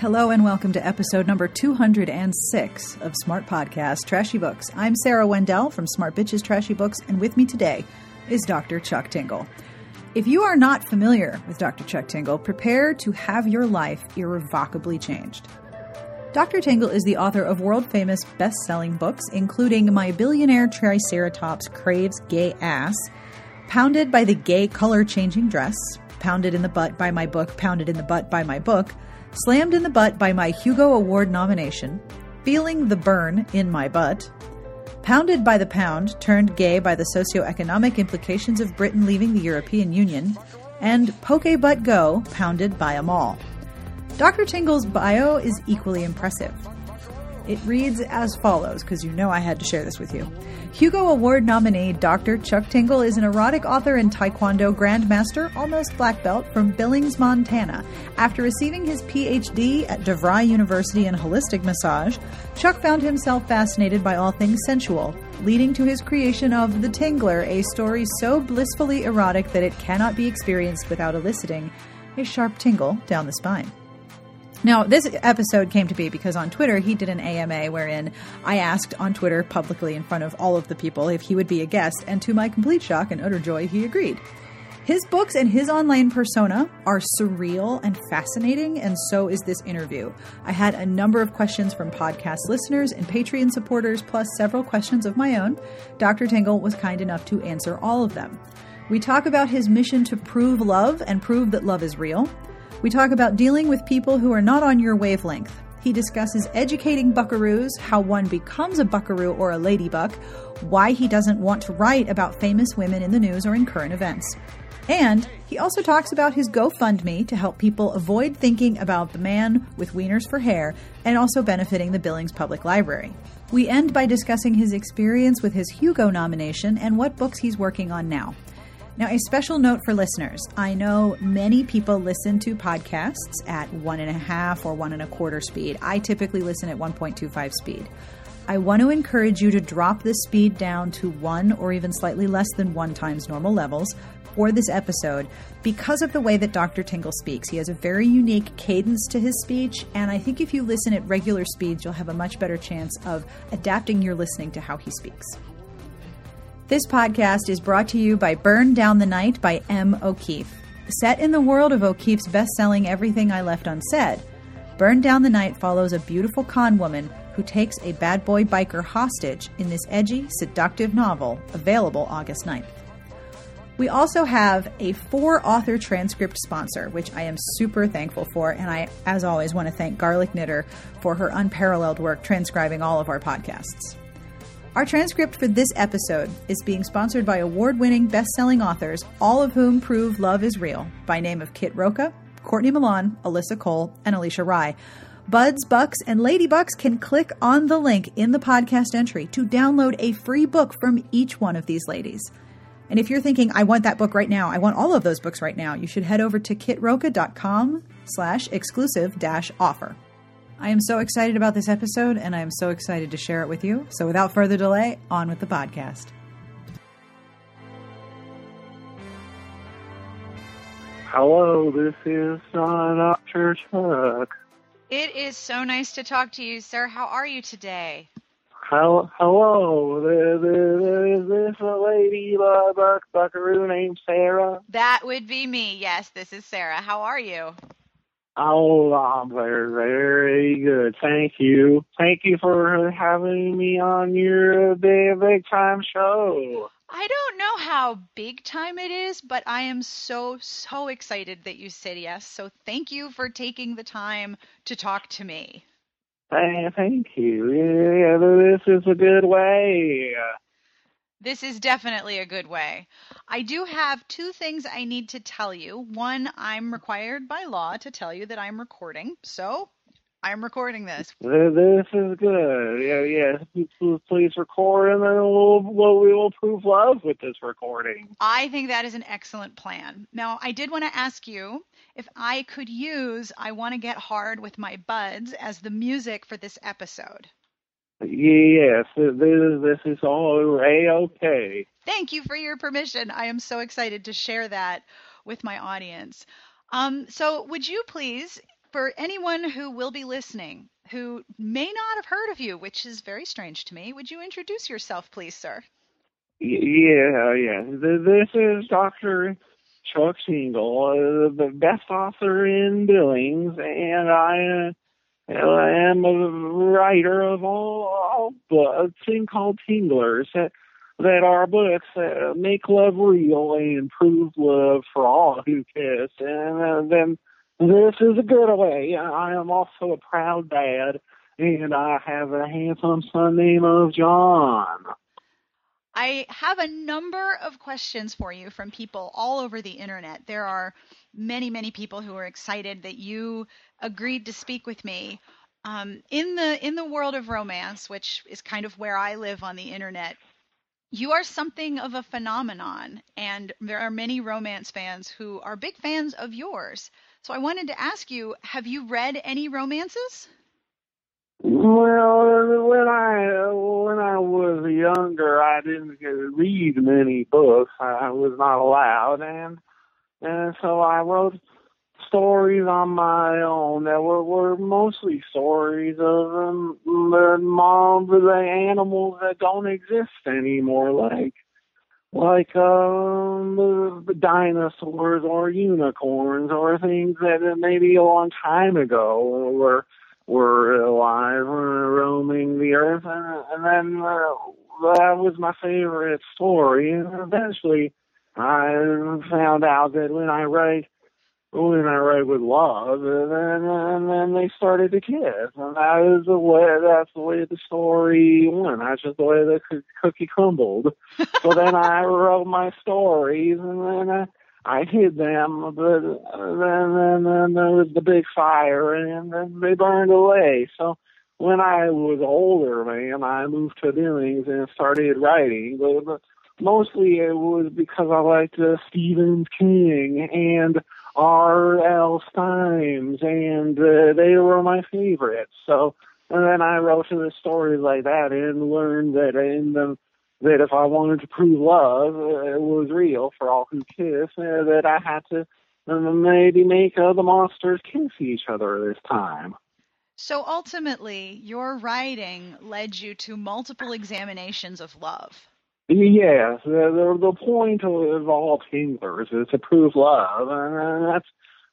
Hello and welcome to episode number 206 of Smart Podcast Trashy Books. I'm Sarah Wendell from Smart Bitches Trashy Books, and with me today is Dr. Chuck Tingle. If you are not familiar with Dr. Chuck Tingle, prepare to have your life irrevocably changed. Dr. Tingle is the author of world famous best selling books, including My Billionaire Triceratops Craves Gay Ass, Pounded by the Gay Color Changing Dress, Pounded in the Butt by My Book, Pounded in the Butt by My Book, Slammed in the Butt by my Hugo Award nomination, Feeling the Bern in My Butt, Pounded by the Pound, Turned Gay by the Socioeconomic Implications of Britain Leaving the European Union, and Pokebutt Go, Pounded by 'Em All. Dr. Tingle's bio is equally impressive. It reads as follows, because you know I had to share this with you. Hugo Award nominee Dr. Chuck Tingle is an erotic author and Taekwondo grandmaster, almost black belt, from Billings, Montana. After receiving his PhD at DeVry University in holistic massage, Chuck found himself fascinated by all things sensual, leading to his creation of The Tingler, a story so blissfully erotic that it cannot be experienced without eliciting a sharp tingle down the spine. Now, this episode came to be because on Twitter he did an AMA wherein I asked on Twitter publicly in front of all of the people if he would be a guest, and to my complete shock and utter joy, he agreed. His books and his online persona are surreal and fascinating, and so is this interview. I had a number of questions from podcast listeners and Patreon supporters, plus several questions of my own. Dr. Tingle was kind enough to answer all of them. We talk about his mission to prove love and prove that love is real. We talk about dealing with people who are not on your wavelength. He discusses educating buckaroos, how one becomes a buckaroo or a ladybuck, why he doesn't want to write about famous women in the news or in current events. And he also talks about his GoFundMe to help people avoid thinking about the man with wieners for hair and also benefiting the Billings Public Library. We end by discussing his experience with his Hugo nomination and what books he's working on now. Now, a special note for listeners I know many people listen to podcasts at one and a half or one and a quarter speed. I typically listen at 1.25 speed. I want to encourage you to drop the speed down to one or even slightly less than one times normal levels for this episode because of the way that Dr. Tingle speaks. He has a very unique cadence to his speech, and I think if you listen at regular speeds, you'll have a much better chance of adapting your listening to how he speaks. This podcast is brought to you by Burn Down the Night by M. O'Keefe. Set in the world of O'Keefe's best selling Everything I Left Unsaid, Burn Down the Night follows a beautiful con woman who takes a bad boy biker hostage in this edgy, seductive novel, available August 9th. We also have a four author transcript sponsor, which I am super thankful for. And I, as always, want to thank Garlic Knitter for her unparalleled work transcribing all of our podcasts. Our transcript for this episode is being sponsored by award winning best selling authors, all of whom prove love is real, by name of Kit Rocha, Courtney Milan, Alyssa Cole, and Alisha Rai. Buds, Bucks, and Lady Bucks can click on the link in the podcast entry to download a free book from each one of these ladies. And if you're thinking, I want that book right now, I want all of those books right now, you should head over to kitrocha.com slash exclusive dash offer. I am so excited about this episode and I am so excited to share it with you. So without further delay, on with the podcast. Hello, this is uh, Dr. Chuck. It is so nice to talk to you, sir. How are you today? How, hello, is this a lady uh, buck, buckaroo named Sarah? That would be me. Yes, this is Sarah. How are you? Oh, I'm very, very good. Thank you. Thank you for having me on your big, big time show. I don't know how big time it is, but I am so, so excited that you said yes. So thank you for taking the time to talk to me. Thank you. Yeah, this is a good way. This is definitely a good way. I do have two things I need to tell you. One, I'm required by law to tell you that I'm recording. So I'm recording this. This is good. Yeah, yeah. Please record, and then we'll, we'll we will prove love with this recording. I think that is an excellent plan. Now, I did want to ask you if I could use "I Want to Get Hard with My Buds" as the music for this episode. Yes, this, this is all a-okay. Thank you for your permission. I am so excited to share that with my audience. Um, so, would you please for anyone who will be listening who may not have heard of you, which is very strange to me, would you introduce yourself, please, sir? Yeah, yeah. This is Dr. Chuck Tingle, uh, the best author in Billings, and I uh, am a writer of all, all a thing called Tinglers that, that are books that make love real and prove love for all who kiss. And uh, then this is a good way. I am also a proud dad, and I have a handsome son named John. I have a number of questions for you from people all over the internet. There are many, many people who are excited that you agreed to speak with me. Um, in the in the world of romance, which is kind of where I live on the internet, you are something of a phenomenon, and there are many romance fans who are big fans of yours. So I wanted to ask you: Have you read any romances? Well, when I when I was younger, I didn't read many books. I was not allowed, and and so I wrote stories on my own that were were mostly stories of um, the mom the animals that don't exist anymore, like like um dinosaurs or unicorns or things that maybe a long time ago were were alive or roaming the earth, and, and then uh, that was my favorite story. And eventually, I found out that when I write, when I write with love, and then and then they started to kiss, and that is the way. That's the way the story went. That's just the way the cookie crumbled. so then I wrote my stories, and then. I, I hid them, but then, then, then there was the big fire, and then they burned away. So when I was older, man, I moved to Billings and started writing. But, but mostly it was because I liked uh, Stephen King and R.L. Stines, and uh, they were my favorites. So and then I wrote the stories like that and learned that in the that if I wanted to prove love uh, was real for all who kiss, uh, that I had to uh, maybe make uh, the monsters kiss each other this time. So ultimately, your writing led you to multiple examinations of love. Yes, the, the, point of all tinglers is to prove love, and that's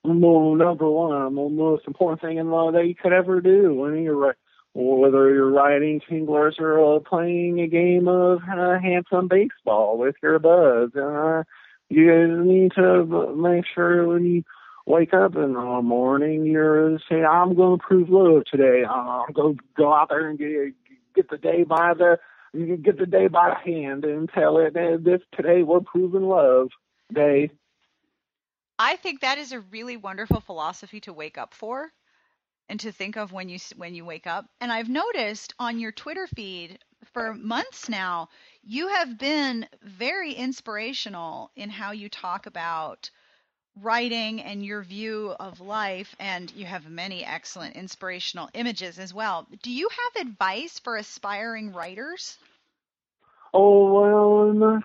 number one, the most important thing in love that you could ever do when you're whether you're riding tinglers or uh, playing a game of uh, handsome baseball with your buds. Uh, you need to make sure when you wake up in the morning, you're saying, "I'm going to prove love today. I'm going to go out there and get get the day by the get the day by the hand and tell it that this today we're proving love day." I think that is a really wonderful philosophy to wake up for and to think of when you when you wake up. And I've noticed on your Twitter feed for months now, you have been very inspirational in how you talk about writing and your view of life and you have many excellent inspirational images as well. Do you have advice for aspiring writers? Oh well,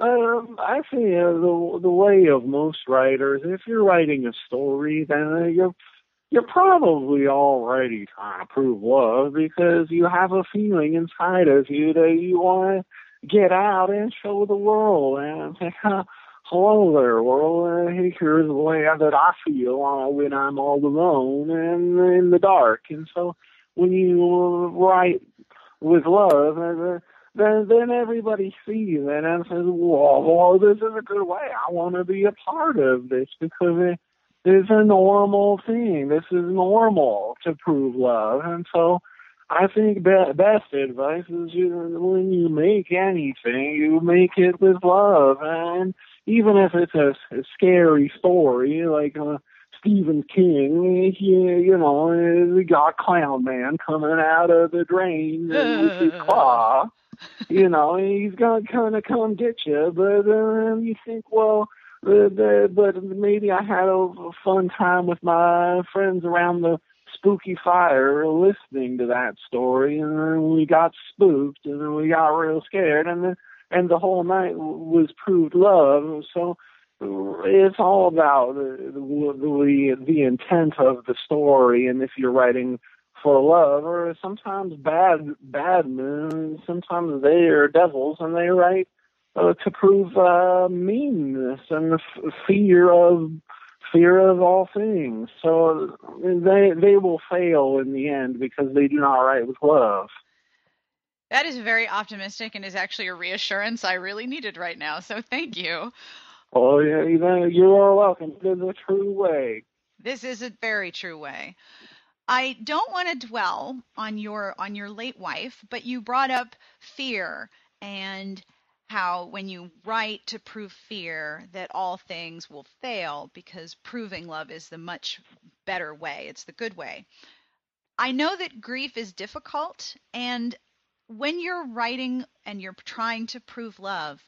um, I think uh, the the way of most writers, if you're writing a story, then you're you're probably already trying to prove love because you have a feeling inside of you that you want to get out and show the world and say, hello there, world. Uh, here's the way that I feel uh, when I'm all alone and in the dark. And so when you write with love, uh, then then everybody sees it and says, "Whoa, well, this is a good way. I want to be a part of this because it, is a normal thing. This is normal to prove love. And so I think be- best advice is you, when you make anything, you make it with love. And even if it's a, a scary story, like uh, Stephen King, you, you know, we got Clown Man coming out of the drain with his claw. You know, he's gonna kind of come get you, but then uh, you think, well, but, but maybe I had a fun time with my friends around the spooky fire listening to that story and then we got spooked and then we got real scared and the and the whole night was proved love. So it's all about the, the the intent of the story, and if you're writing for love, or sometimes bad bad men, sometimes they are devils, and they write uh, to prove uh, meanness and the f- fear of fear of all things. So they they will fail in the end because they do not write with love. That is very optimistic and is actually a reassurance I really needed right now. So thank you. Oh yeah, you are welcome. It is a true way. This is a very true way. I don't want to dwell on your on your late wife, but you brought up fear and how when you write to prove fear that all things will fail because proving love is the much better way. It's the good way. I know that grief is difficult and when you're writing and you're trying to prove love,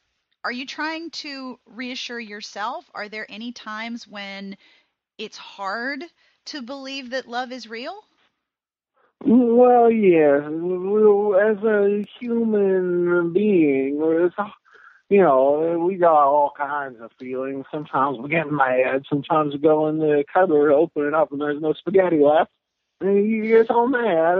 are you trying to reassure yourself? Are there any times when it's hard to believe that love is real? Well, yes. As a human being, you know, we got all kinds of feelings. Sometimes we get mad. Sometimes we go in the cupboard, open it up, and there's no spaghetti left. And you get so mad.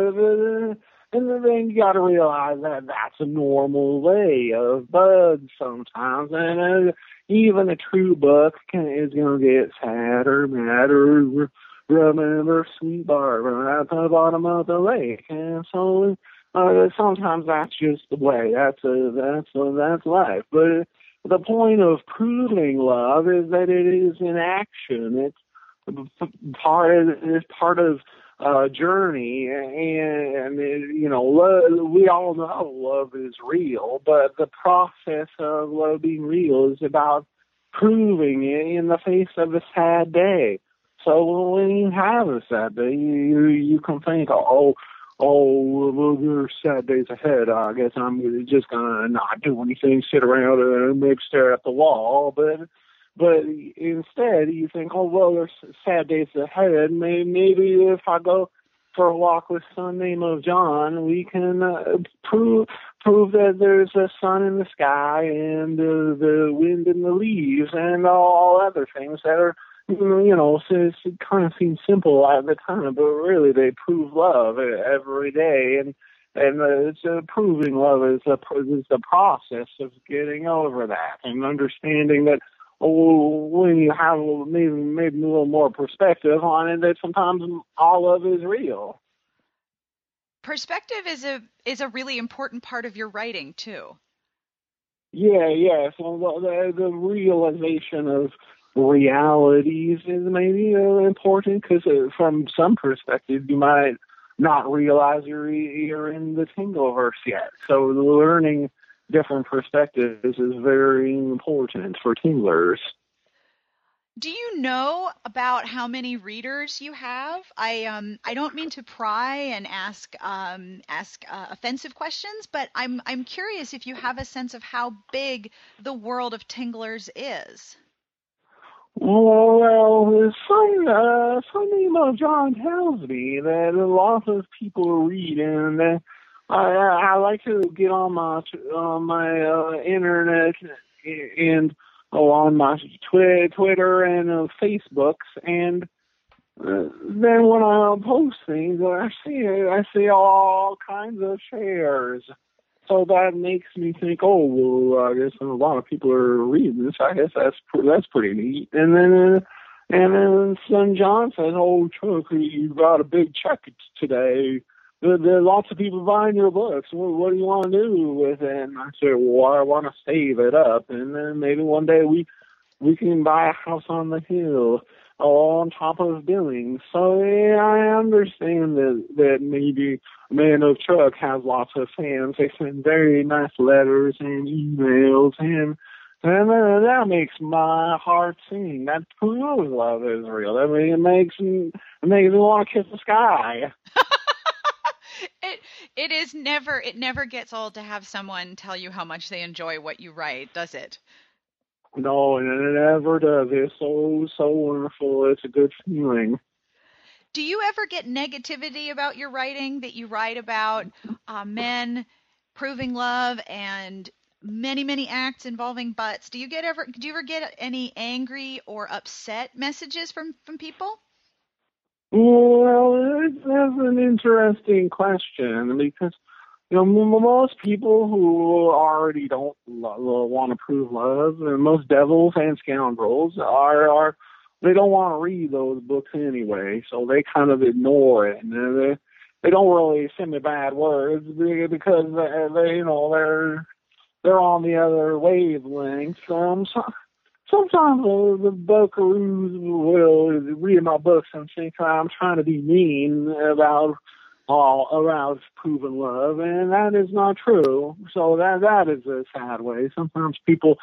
And then you got to realize that that's a normal way of bugs sometimes. And uh, even a true bug can, is going to get sad or sadder, madder. Remember Sweet Barbara at the bottom of the lake. And so uh, sometimes that's just the way. That's a, that's a, that's life. But the point of proving love is that it is in action. It's part of, it's part of uh, journey, and, and you know, love, we all know love is real, but the process of love being real is about proving it in the face of a sad day. So when you have a sad day, you you can think, oh, oh, well, there's sad days ahead. I guess I'm just gonna not do anything, sit around and maybe stare at the wall. But but instead, you think, oh well, there's sad days ahead. Maybe, maybe if I go for a walk with some name of John, we can uh, prove prove that there's a sun in the sky and uh, the wind in the leaves and all other things that are you know, so it kind of seems simple at the time, but really they prove love every day, and and uh, it's uh, proving love is a is the process of getting over that and understanding that oh, when you have maybe maybe a little more perspective on it, that sometimes all of it is real. Perspective is a is a really important part of your writing too. Yeah, yeah. So the, the realization of realities is maybe uh, important because uh, from some perspective you might not realize you're you're in the Tingleverse yet. So learning different perspectives is very important for Tinglers. Do you know about how many readers you have? I um I don't mean to pry and ask um ask uh, offensive questions, but I'm I'm curious if you have a sense of how big the world of Tinglers is. Well, some uh, some email John tells me that a lot of people read, and uh, I I like to get on my on my uh, internet and oh, on my twi- Twitter and uh, Facebooks, and uh, then when I post things, I see I see all kinds of shares. So that makes me think, oh, well, I guess a lot of people are reading this. I guess that's that's pretty neat. And then, and then son John says, oh, Chuck, you got a big check today. There, there are lots of people buying your books. What, what do you want to do with it? And I said, well, I want to save it up, and then maybe one day we we can buy a house on the hill on top of Billings. So yeah, I understand that that maybe Man of Chuck has lots of fans. They send very nice letters and emails and and uh, that makes my heart sing. That proves love is real. I mean, it makes it makes me want to kiss the sky. it it is never it never gets old to have someone tell you how much they enjoy what you write, does it? No, and it never does. It's so so wonderful. It's a good feeling. Do you ever get negativity about your writing that you write about uh, men proving love and many many acts involving butts. Do you get ever do you ever get any angry or upset messages from from people? Well, that's an interesting question because you know most people who already don't lo- want to prove love, and most devils and scoundrels are are they don't want to read those books anyway, so they kind of ignore it, and they they don't really send me bad words because they you know they're they're on the other wavelength. Um, so, sometimes uh, the buckaroos will read my books and think I'm trying to be mean about all around proven love, and that is not true. So that that is a sad way. Sometimes people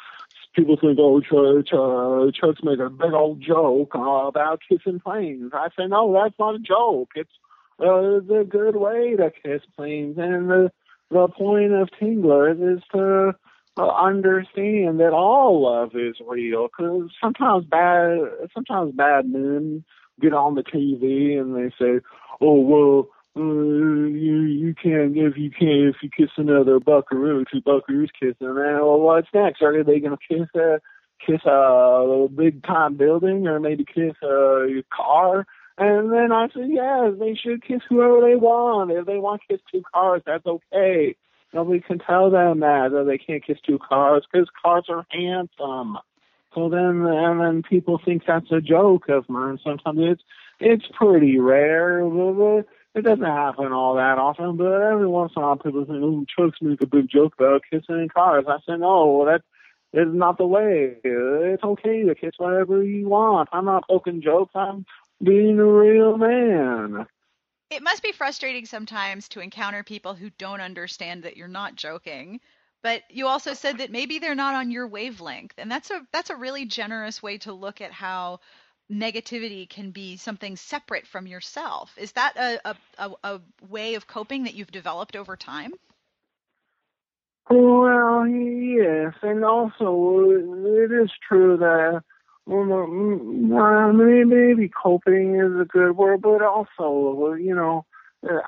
people think, oh, Chuck, uh, Chuck made a big old joke uh, about kissing planes. I say, no, that's not a joke. It's uh, a good way to kiss planes, and the the point of Tinglers is to uh, understand that all love is real. Because sometimes bad, sometimes bad men get on the TV and they say, "Oh well, uh, you you can't if you can't if you kiss another buckaroo, two buckaroos kissing. Well, what's next? Are they to kiss a kiss a big time building or maybe kiss a car?" And then I said, yes, they should kiss whoever they want. If they want to kiss two cars, that's okay. Nobody can tell them that, that they can't kiss two cars because cars are handsome. So then, and then people think that's a joke of mine. Sometimes it's it's pretty rare. It doesn't happen all that often, but every once in a while people think, "Oh, Chuck's make a big joke about kissing in cars." I say, "No, that is not the way. It's okay to kiss whatever you want. I'm not poking jokes. I'm being a real man. It must be frustrating sometimes to encounter people who don't understand that you're not joking. But you also said that maybe they're not on your wavelength, and that's a that's a really generous way to look at how negativity can be something separate from yourself. Is that a, a, a way of coping that you've developed over time? Well, yes, and also it is true that well, maybe, coping is a good word, but also, you know,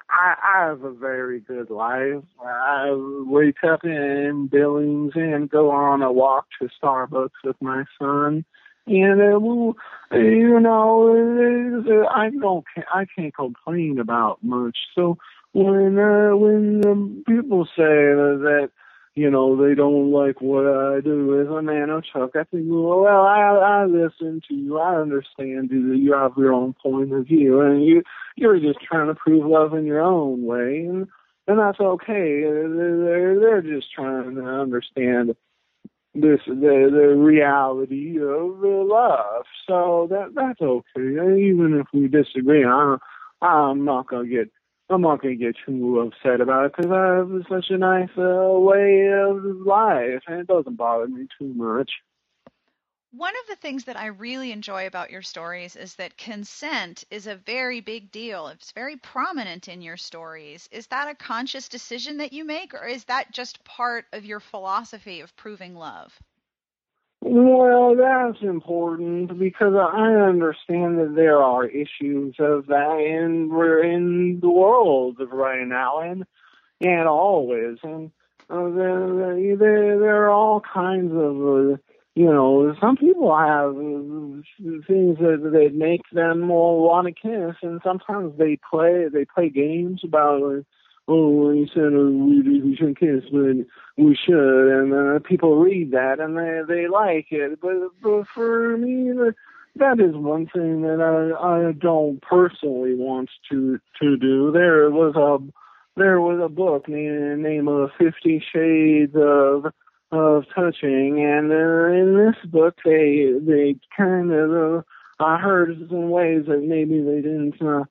I, I have a very good life. I wake up in Billings and go on a walk to Starbucks with my son. And uh, you know, I don't, I can't complain about much. So when uh, when um, people say that you know, they don't like what I do as a man of Chuck. I think, well, I, I listen to you. I understand you. You have your own point of view, and you you're just trying to prove love in your own way, and and that's okay. They're they're just trying to understand this the the reality of love. So that that's okay. Even if we disagree, I'm I'm not gonna get I'm not to get too upset about it because I have such a nice uh, way of life, and it doesn't bother me too much. One of the things that I really enjoy about your stories is that consent is a very big deal. It's very prominent in your stories. Is that a conscious decision that you make, or is that just part of your philosophy of proving love? Well, that's important because I understand that there are issues of that, and we're in the world right now, and and always, and uh, there, there there are all kinds of. Uh, you know, some people have uh, things that that make them want to kiss, and sometimes they play they play games about oh, he said uh, we, we shouldn't kiss, but we should, and uh, people read that and they they like it. But, but for me, that is one thing that I I don't personally want to to do. There was a there was a book named name of Fifty Shades of of Touching, and uh, in this book they they kind of uh, I heard some ways that maybe they didn't. Uh,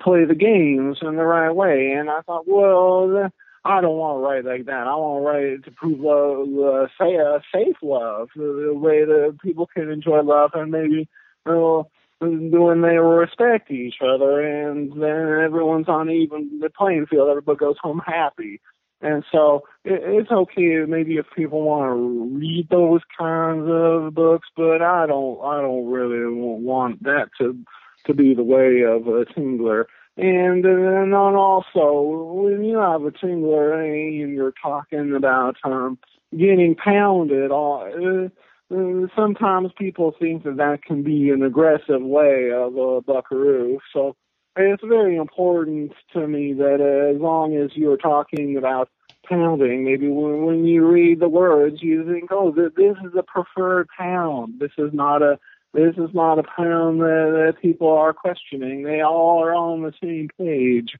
play the games in the right way. And I thought, well, I don't want to write like that. I want to write to prove love, uh, say a safe love, the, the way that people can enjoy love and maybe uh, when they respect each other, and then everyone's on even the playing field. Everybody goes home happy. And so it, it's okay maybe if people want to read those kinds of books, but I don't I don't really want that to to be the way of a tingler. And then also, when you have a tingler and you're talking about um, getting pounded. Uh, uh, sometimes people think that that can be an aggressive way of a buckaroo. So it's very important to me that as long as you're talking about pounding, maybe when, when you read the words, you think, oh, th- this is a preferred pound. This is not a this is not a pound that, that people are questioning. They all are on the same page.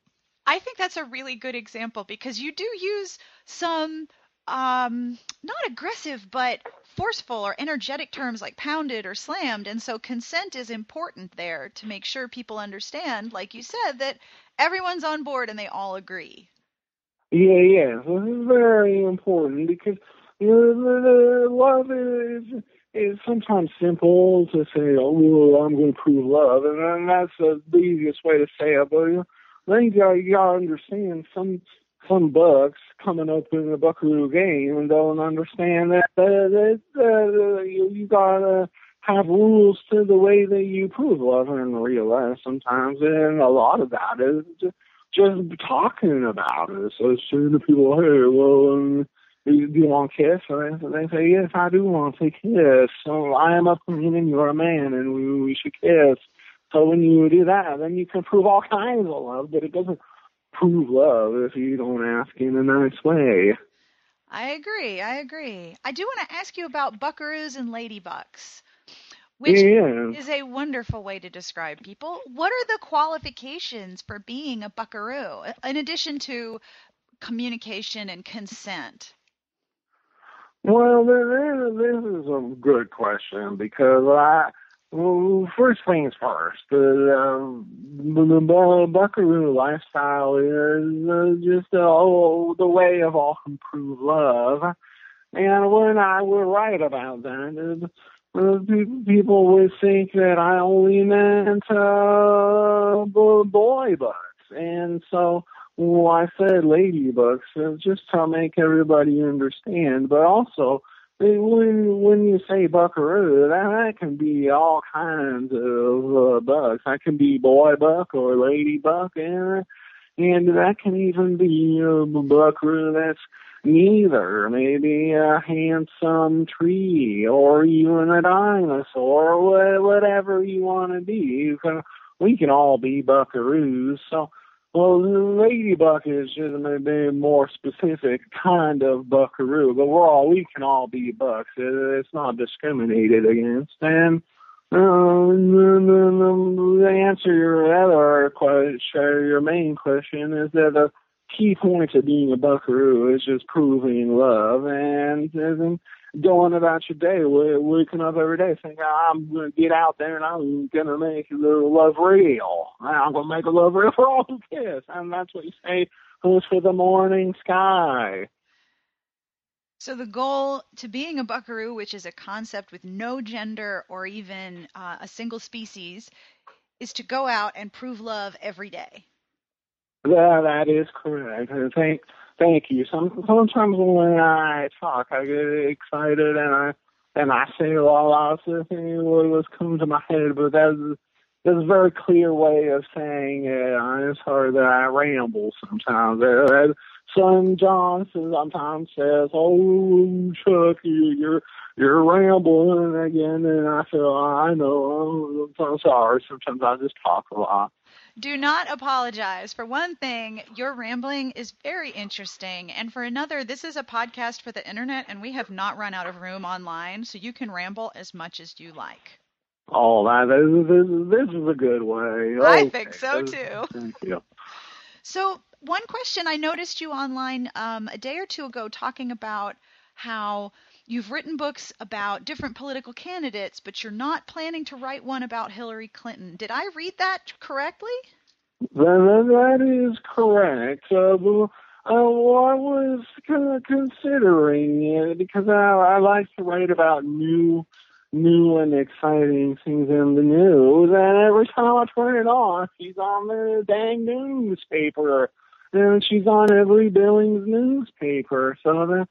I think that's a really good example because you do use some um, not aggressive but forceful or energetic terms like pounded or slammed. And so consent is important there to make sure people understand like you said that everyone's on board and they all agree. Yeah yeah. So this is very important because you know, love is is sometimes simple to say oh i'm going to prove love and that's the easiest way to say it but you know, you got to understand some some bucks coming up in the Buckaroo game and don't understand that uh, that uh, you, you gotta have rules to the way that you prove love and realize sometimes, and a lot of that is just, just talking about it. So saying to people, hey, well, um, do you want to kiss? And they say, yes, I do want to kiss. So I am a queen and you're a man, and we, we should kiss. So when you do that, then you can prove all kinds of love, but it doesn't prove love if you don't ask in a nice way. I agree. I agree. I do want to ask you about buckaroos and ladybucks, which yeah. is a wonderful way to describe people. What are the qualifications for being a buckaroo, in addition to communication and consent? Well, this is a good question because I well, first things first, the, um, the Buckaroo lifestyle is uh, just uh, oh, the way of all who prove love. And when I would write about that, uh, people would think that I only meant uh, boy bucks. And so well, I said lady uh, just to make everybody understand, but also when when you say buckaroo, that, that can be all kinds of uh, bucks. That can be boy buck or lady buck, and and that can even be a buckaroo that's neither. Maybe a handsome tree or even a dinosaur, or whatever you want to be. You can, we can all be buckaroos. So well, ladybuck is just maybe a more specific kind of buckaroo, but we're all we can all be bucks. It's not discriminated against. And uh, the answer to your other question, your main question, is that the key point of being a buckaroo is just proving love and, and going about your day, waking up every day thinking, I'm going to get out there and I'm going to make the love real. I'm going to make a love real for all who kiss. And that's what you say who's for the morning sky. So the goal to being a buckaroo, which is a concept with no gender or even uh, a single species, is to go out and prove love every day. Yeah, that is correct. Thank, thank you. Some, sometimes when I talk, I get excited and I and I say a lot of what was coming to my head, but that's that's a very clear way of saying it. I'm sorry that I ramble sometimes. Uh, son Johnson sometimes says, "Oh, Chuck, you, you're you're rambling again," and I feel oh, I know. I'm sorry. Sometimes I just talk a lot. Do not apologize. For one thing, your rambling is very interesting. And for another, this is a podcast for the internet, and we have not run out of room online, so you can ramble as much as you like. Oh, that is, this, this is a good way. I okay. think so too. Thank you. So, one question I noticed you online um, a day or two ago talking about how You've written books about different political candidates, but you're not planning to write one about Hillary Clinton. Did I read that correctly? That is correct. Uh, uh, well, I was kind of considering it because I, I like to write about new, new and exciting things in the news. And every time I turn it on, he's on the dang newspaper, and she's on every Billings newspaper. So that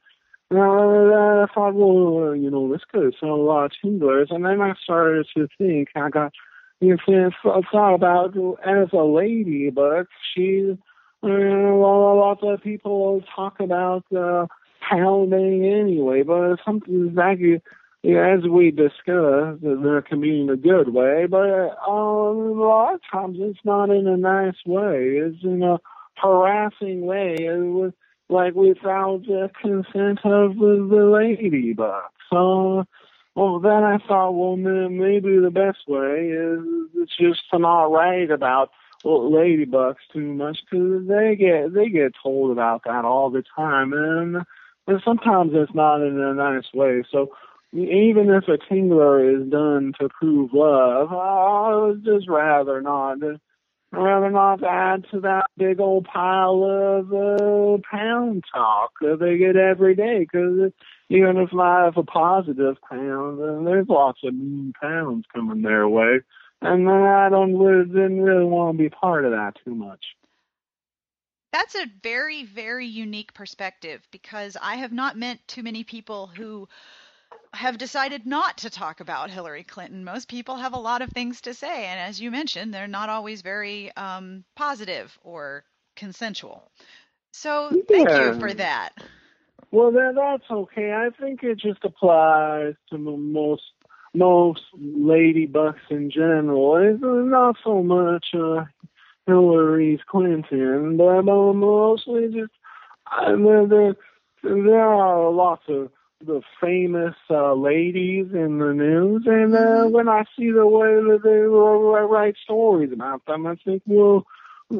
uh, I thought, well, you know, this could sell a lot of tumblers. And then I started to think, I got, you know, thought about as a lady, but she, uh, lots of people talk about uh, pounding anyway. But something exactly yeah, as we discussed, there can be in a good way, but um, a lot of times it's not in a nice way. It's in a harassing way, with, like without the consent of the, the ladybuck. So, well, then I thought, well, maybe the best way is just to not write about well, ladybucks too much because they get they get told about that all the time, and and sometimes it's not in a nice way. So even if a tingler is done to prove love, I would just rather not. Rather not add to that big old pile of uh, pound talk that they get every day. Because even if I have a positive pound, then there's lots of mean pounds coming their way, and I don't really, didn't really want to be part of that too much. That's a very, very unique perspective because I have not met too many people who have decided not to talk about Hillary Clinton. Most people have a lot of things to say, and as you mentioned, they're not always very um, positive or consensual. So thank you for that. Well, that, that's okay. I think it just applies to most most lady bucks in general. It's not so much uh, Hillary's Clinton, but mostly just uh, there, there are lots of the famous uh, ladies in the news, and uh, mm-hmm. when I see the way that they write stories about them, I think, well, uh,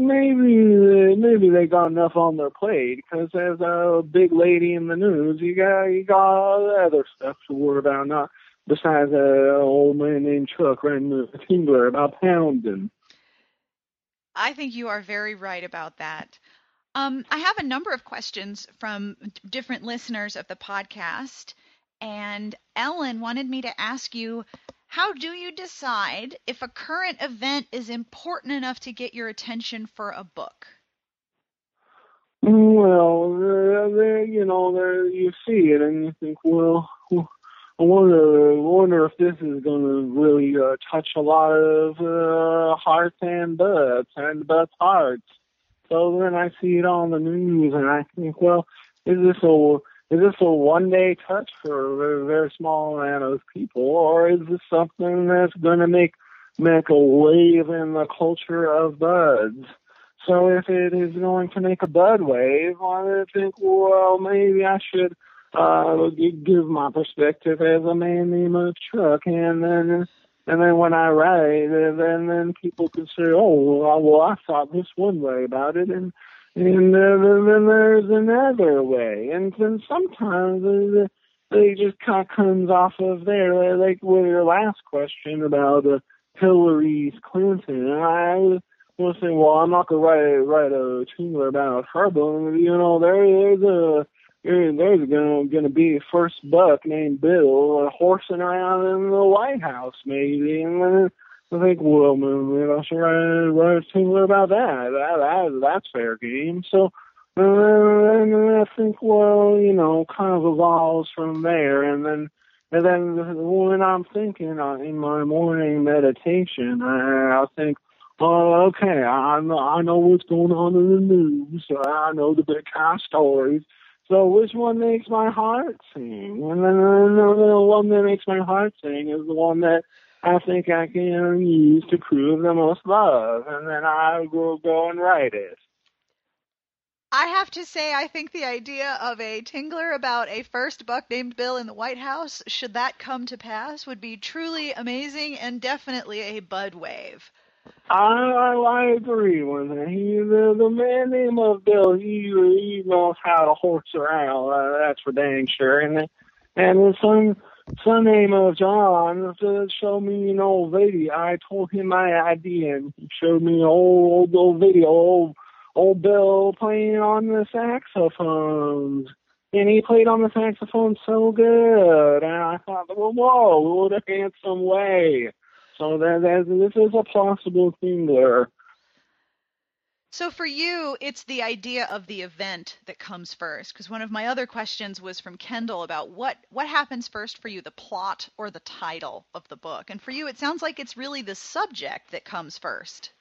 maybe maybe they got enough on their plate because as a big lady in the news, you got you got other stuff to worry about, not besides a old man named Chuck writing a Tingler about pounding. I think you are very right about that. Um, I have a number of questions from different listeners of the podcast. And Ellen wanted me to ask you how do you decide if a current event is important enough to get your attention for a book? Well, there, you know, you see it and you think, well, I wonder, wonder if this is going to really uh, touch a lot of uh, hearts and butts and butts hearts. So then I see it on the news and I think, well, is this a is this a one day touch for a very, very small amount of people, or is this something that's going to make make a wave in the culture of buds? So if it is going to make a bud wave, I think, well, maybe I should uh, give my perspective as a man named Chuck, and then and then when I write, then then people can say, "Oh, well, I thought this one way about it," and and uh, then there's another way, and then sometimes they just kind of comes off of there, like with your last question about uh, Hillary's Clinton. And I was saying, well, I'm not gonna write write a tingler about her, but you know, there's a there's gonna gonna be a first buck named Bill uh, horsing around in the White House maybe, and then I think well maybe I should write, write a tingler about that. That, that that's fair game. So uh, and I think well you know kind of evolves from there, and then and then when I'm thinking in my morning meditation, I, I think. Oh, okay. I I know what's going on in the news. I know the big of stories. So which one makes my heart sing? And then the one that makes my heart sing is the one that I think I can use to prove the most love, and then I will go and write it. I have to say, I think the idea of a tingler about a first buck named Bill in the White House, should that come to pass, would be truly amazing and definitely a bud wave. I I agree with him. He the the man named of Bill. He he knows how to horse around. Uh, that's for dang sure. And and the son son name of John showed me an old video. I told him my idea, and he showed me an old old old video. Old old Bill playing on the saxophones. And he played on the saxophone so good, and I thought, well, whoa, what a handsome way so that, that this is a possible thing there. So for you, it's the idea of the event that comes first. Because one of my other questions was from Kendall about what what happens first for you, the plot or the title of the book. And for you, it sounds like it's really the subject that comes first.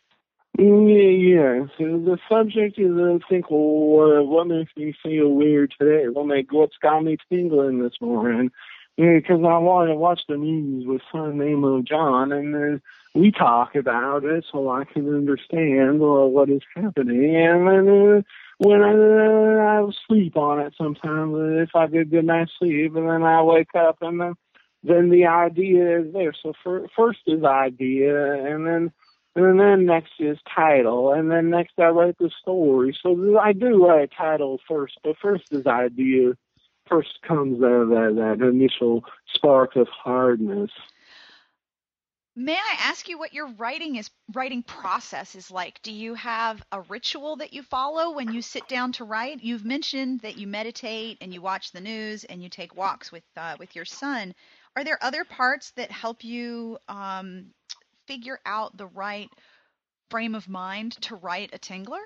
Mm, yeah, yeah. So the subject is I think, what, what makes me feel weird today? What make what's got me tingling this morning? Yeah, because I want to watch the news with son name of John, and then we talk about it so I can understand uh, what is happening. And then uh, when I uh, I sleep on it sometimes, uh, if I get a good night's sleep, and then I wake up, and then then the idea is there. So for, first is idea, and then and then next is title, and then next I write the story. So I do write title first, but first is idea. First comes that that, that initial spark of hardness. May I ask you what your writing is writing process is like? Do you have a ritual that you follow when you sit down to write? You've mentioned that you meditate and you watch the news and you take walks with uh, with your son. Are there other parts that help you um, figure out the right frame of mind to write a tingler?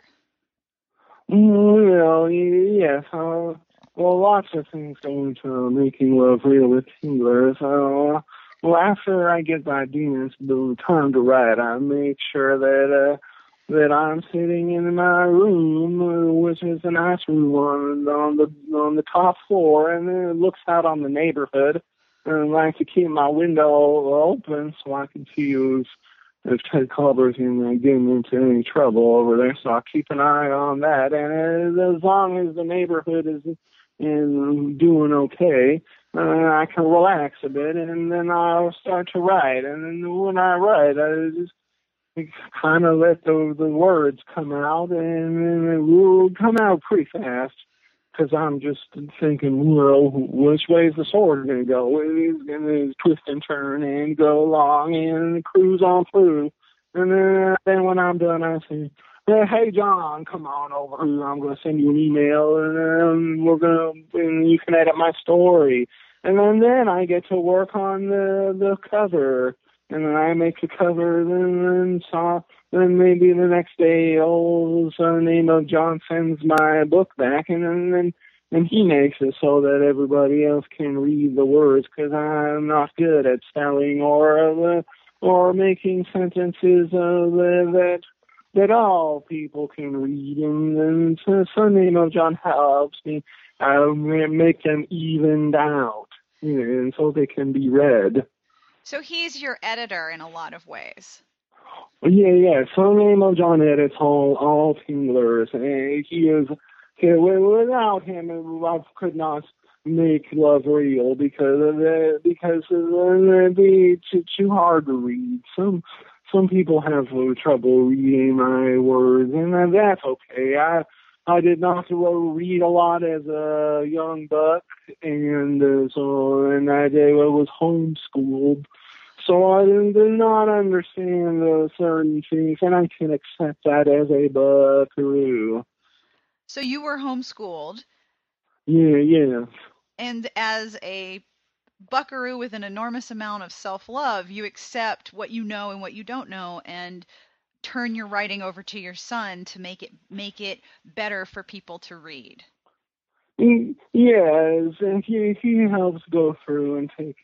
Well, yes. Uh, well, lots of things go into making love real with tinglers. Uh, well, after I get the idea the time to write, I make sure that uh, that I'm sitting in my room, uh, which is a nice room on on the on the top floor, and it looks out on the neighborhood. And I like to keep my window open so I can see who's if Ted Cobbler's in getting into any trouble over there, so I'll keep an eye on that. And as long as the neighborhood is in doing okay, uh, I can relax a bit, and then I'll start to write. And then when I write, I just kind of let the the words come out, and then it will come out pretty fast because I'm just thinking, well, which way is the sword going to go? It's going to twist and turn and go along and cruise on through. And then, then when I'm done, I say, hey, John, come on over. I'm to send you an email, and then we're to, and you can edit my story. And then, then I get to work on the the cover, and then I make the cover, and then saw then maybe the next day, the name of John sends my book back, and then and, and he makes it so that everybody else can read the words because I'm not good at spelling or uh, or making sentences uh, that that all people can read, and, and so the name of John helps me uh, make them evened out, you know, and so they can be read. So he's your editor in a lot of ways. Yeah, yeah. So name of John edits all all tinglers, and he is. He, without him, I could not make love real because of the, because it'd be too, too hard to read. Some some people have uh, trouble reading my words, and uh, that's okay. I I did not read a lot as a young buck, and uh, so and I, I was homeschooled. So I did not understand those certain things, and I can accept that as a buckaroo. So you were homeschooled. Yeah, yeah. And as a buckaroo with an enormous amount of self-love, you accept what you know and what you don't know, and turn your writing over to your son to make it make it better for people to read. Yes, and he he helps go through and take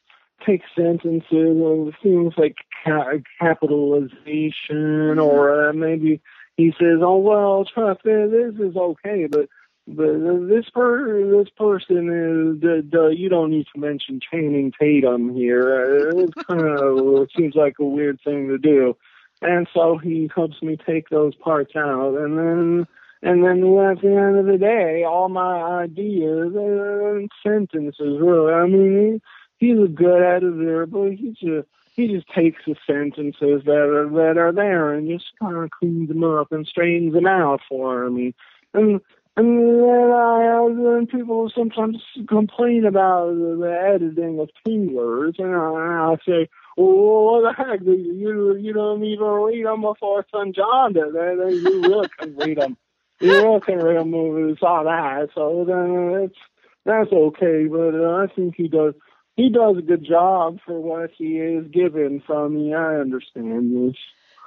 take sentences of things like ca- capitalization, or uh, maybe he says, "Oh well, Chuck, this is okay, but but this per this person is the, you don't need to mention Channing Tatum here. Uh, it kind of seems like a weird thing to do." And so he helps me take those parts out, and then and then at the end of the day, all my ideas and sentences really. I mean, he's a good editor, but he just he just takes the sentences that are that are there and just kind of cleans them up and straightens them out for me. And and then I then people sometimes complain about the editing of tinglers, and I, I say, well, what the heck? You you don't even read them before son John did. They, you really can read them. You really can read them movies, all that. So then it's that's okay. But uh, I think he does he does a good job for what he is given from me. I understand this.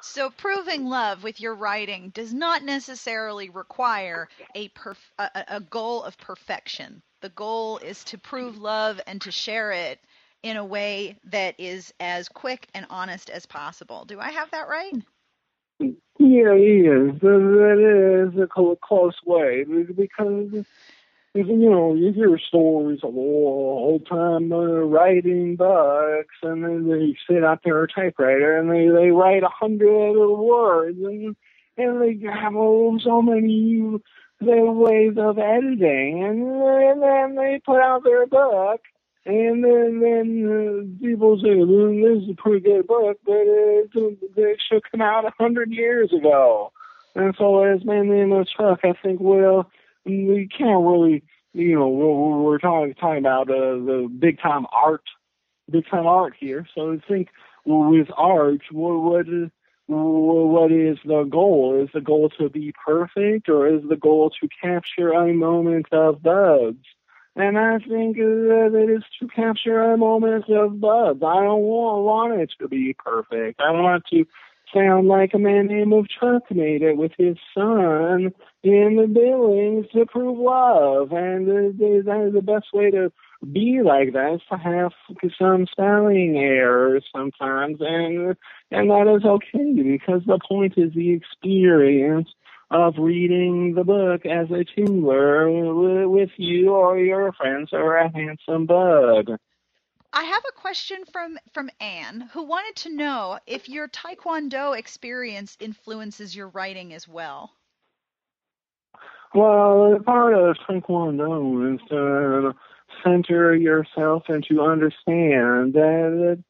So proving love with your writing does not necessarily require a, perf- a, a goal of perfection. The goal is to prove love and to share it in a way that is as quick and honest as possible. Do I have that right? Yeah, he is. That is a close way because you know, you hear stories of old time uh, writing books, and then they sit out there a typewriter and they they write a hundred words, and and they have oh, so many their ways of editing, and, and then they put out their book, and then then uh, people say this is a pretty good book, but it, it should come out a hundred years ago. And so as man in the truck, I think well we can't really you know we're, we're talking talking about uh, the big time art, big time art here. So I think with art, what what is what is the goal? Is the goal to be perfect, or is the goal to capture a moment of bugs? And I think that it is to capture a moment of bugs. I don't want, want it to be perfect. I want it to sound like a man named Chuck made it with his son in the buildings to prove love. And is the best way to be like that is to have some spelling errors sometimes, and and that is okay because the point is the experience of reading the book as a tingler with you or your friends or a handsome bug. I have a question from from Anne who wanted to know if your Taekwondo experience influences your writing as well. Well, part of Taekwondo is to center yourself and to understand that it,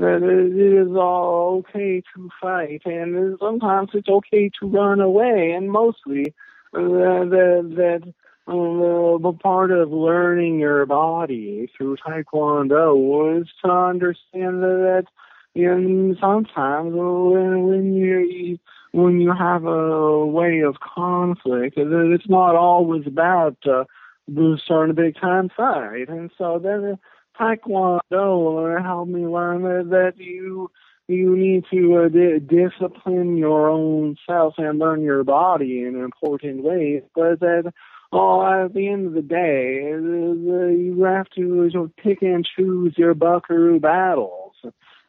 that it is all okay to fight, and sometimes it's okay to run away, and mostly uh, that that um, part of learning your body through Taekwondo was to understand that that and sometimes when when you when you have a way of conflict, it's not always about uh, starting a big time fight. And so then Taekwondo helped me learn that, that you you need to uh, di- discipline your own self and learn your body in important ways, but that oh, at the end of the day, the, you have to of pick and choose your buckaroo battles.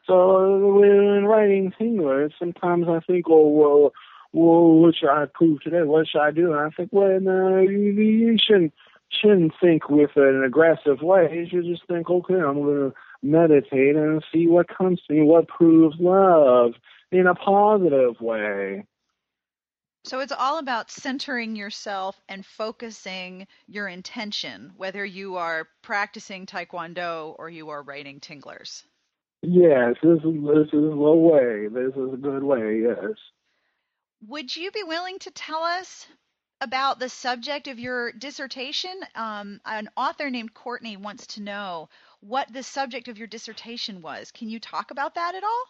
So when writing tinglers, sometimes I think, oh, well, well, what should I prove today? What should I do? And I think, well, no, you, you shouldn't shouldn't think with an aggressive way. You should just think, okay, I'm going to meditate and see what comes to me, what proves love in a positive way. So it's all about centering yourself and focusing your intention, whether you are practicing Taekwondo or you are writing tinglers. Yes, this is this is a way. This is a good way. Yes. Would you be willing to tell us about the subject of your dissertation. Um, an author named Courtney wants to know what the subject of your dissertation was. Can you talk about that at all?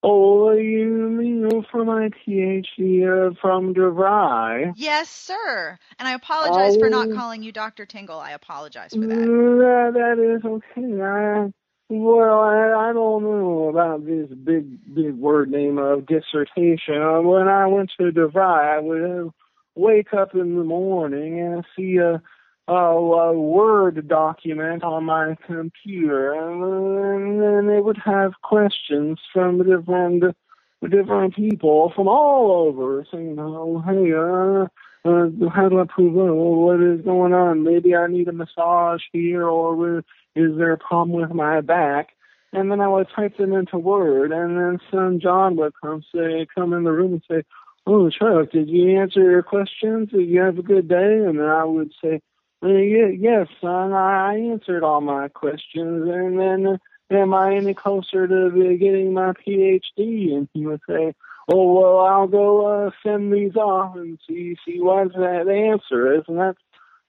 Oh, you mean for my PhD uh, from DeVry? Yes, sir. And I apologize oh, for not calling you Dr. Tingle. I apologize for that. That, that is okay. I, well, I, I don't know about this big, big word name of dissertation. Uh, when I went to DeVry, I would wake up in the morning and see a, a, a Word document on my computer, and then it would have questions from different different people from all over saying, "Oh, hey, uh, uh, how do I prove it? what is going on? Maybe I need a massage here, or is there a problem with my back?" And then I would type them into Word, and then son John would come say, come in the room and say, oh, Chuck, did you answer your questions? Did you have a good day? And then I would say, uh, yes, son, I answered all my questions. And then, uh, am I any closer to getting my PhD? And he would say, oh, well, I'll go uh, send these off and see see what that answer is. And that's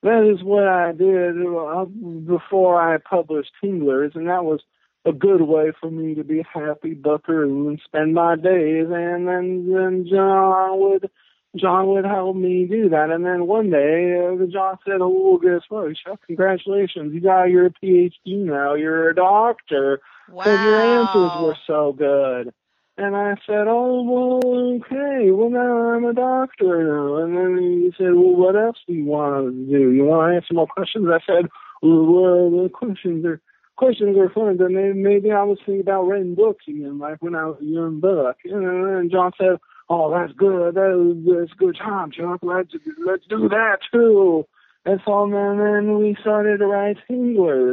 that is what I did uh, before I published Tinglers, and that was a good way for me to be happy buckaroo and spend my days. And then then John would John would help me do that. And then one day uh, John said oh well, guess what? Chuck congratulations. You got your PhD now. You're a doctor. Wow. because your answers were so good and I said oh well okay well now I'm a doctor now and then he said well what else do you want to do you want to answer more questions I said well the questions are questions are fun. Then maybe, I was thinking about writing books again, like when I was a young buck. And John said, oh, that's good. That, was, that's good time, Chuck. Let's let's do that too. And so then, then we started to write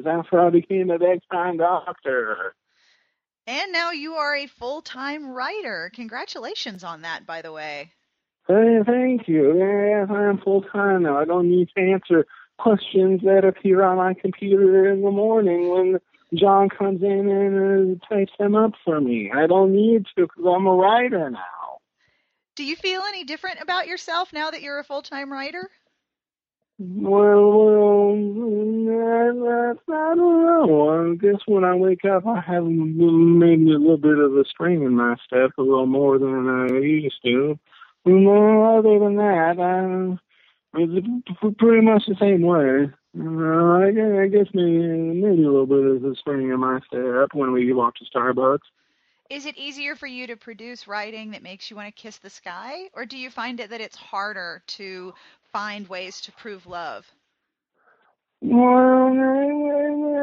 after I became a big time doctor. And now you are a full time writer. Congratulations on that, by the way. Hey, thank you. Yes, I am full time now. I don't need to answer questions that appear on my computer in the morning when John comes in and uh, types them up for me. I don't need to because I'm a writer now. Do you feel any different about yourself now that you're a full time writer? Well, well, I, don't know. I guess when I wake up, I have maybe a little bit of a spring in my step, a little more than I used to. And other than that, I, it's pretty much the same way. Uh, I, guess maybe maybe a little bit of a spring in my step when we walk to Starbucks. Is it easier for you to produce writing that makes you want to kiss the sky, or do you find it that it's harder to find ways to prove love? Well,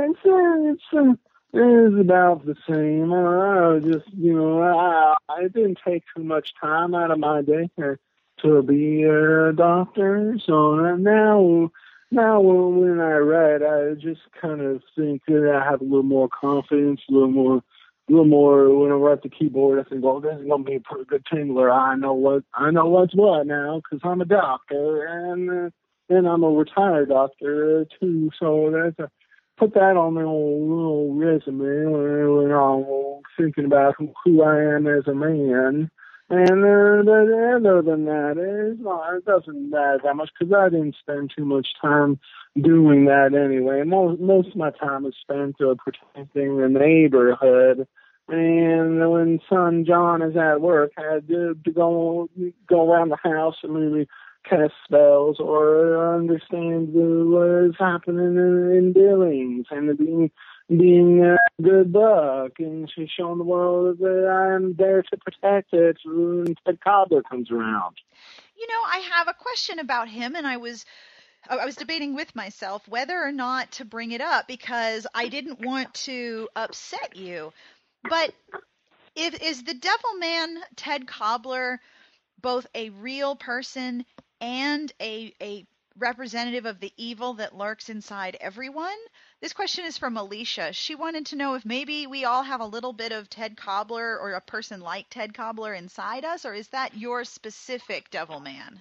it's, it's, it's about the same. I just, you know, I, I didn't take too much time out of my day to be a doctor. So now, now when I write, I just kind of think that I have a little more confidence, a little more, little more. When I write the keyboard, I think, "Well, this is gonna be a pretty good tingler." I know what I know what's what now because I'm a doctor and and I'm a retired doctor too. So that's a put that on my old little resume when, I'm thinking about who I am as a man. And uh, other than that, it's not, it doesn't matter that much because I didn't spend too much time doing that anyway. Most most of my time is spent uh, protecting the neighborhood. And when son John is at work, I had to, go go around the house and maybe cast spells or understand what is happening in, in Billings and the being being a good buck and she's showing the world that I'm there to protect it when Ted Cobbler comes around. You know, I have a question about him and I was I was debating with myself whether or not to bring it up because I didn't want to upset you. But if is the devil man Ted Cobbler both a real person and a a representative of the evil that lurks inside everyone? This question is from Alicia. She wanted to know if maybe we all have a little bit of Ted Cobbler or a person like Ted Cobbler inside us, or is that your specific devil man?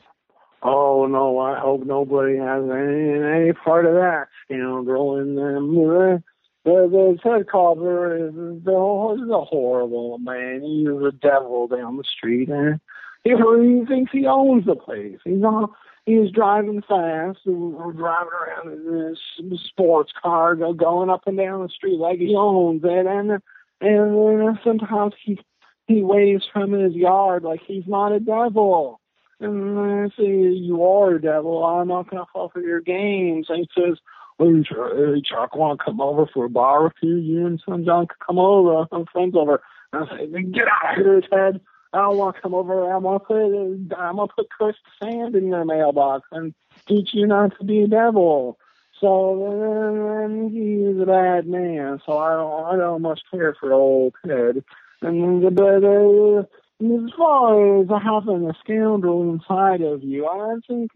Oh no, I hope nobody has any any part of that scoundrel in them. The, the, Ted Cobbler is is a horrible man. He's a devil down the street, and he, he thinks he owns the place. He's not he was driving fast and we're driving around in this sports car going up and down the street like he owns it. And and then sometimes he he waves from his yard like he's not a devil. And I say you are a devil. I'm not gonna fall for your games. And he says hey Chuck want to come over for a barbecue. You and son John could come over I'm friends over. And I say get out of here Ted I don't want to come over. I'm gonna put I'm gonna put cursed sand in your mailbox and teach you not to be a devil. So and he's a bad man. So I don't I don't much care for old Ted. And but uh, as far as having a scoundrel inside of you, I think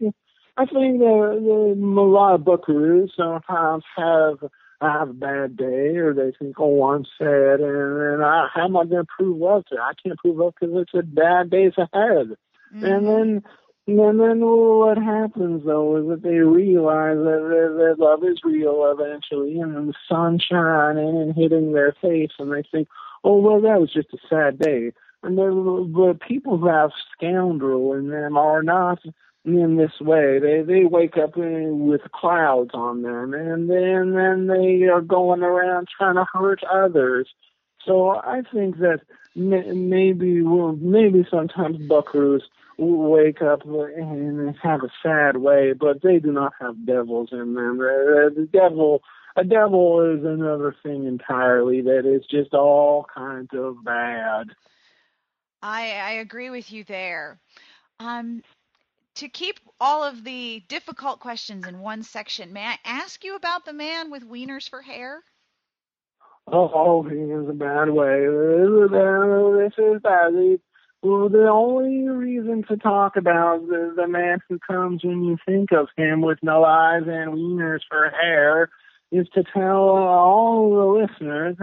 I think that the, a lot of buckaroos sometimes have I have a bad day or they think, oh, I'm sad, and, and I, how am I going to prove love to? I can't prove love because it's a bad days ahead. Mm-hmm. And then, and then what happens though is that they realize that, that, that love is real eventually, and then the sun shining and hitting their face, and they think, oh, well, that was just a sad day. And then, but people that have scoundrel in them are not in this way. They they wake up with clouds on them, and then then they are going around trying to hurt others. So I think that maybe well, maybe sometimes buckaroos wake up and have a sad way, but they do not have devils in them. The devil, a devil is another thing entirely that is just all kinds of bad. I I agree with you there. Um, to keep all of the difficult questions in one section, may I ask you about the man with wieners for hair? Oh, he is a bad way. This is bad. Well, the only reason to talk about the, the man who comes when you think of him with no eyes and wieners for hair is to tell all the listeners,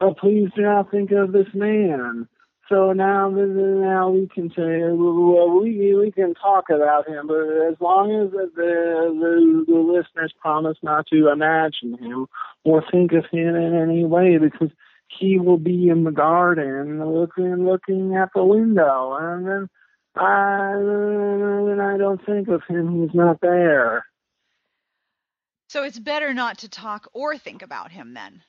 oh, please do not think of this man. So now, now we can say well, we we can talk about him, but as long as the the, the listeners promise not to imagine him or think of him in any way, because he will be in the garden looking looking at the window, and then I then I don't think of him. He's not there. So it's better not to talk or think about him then.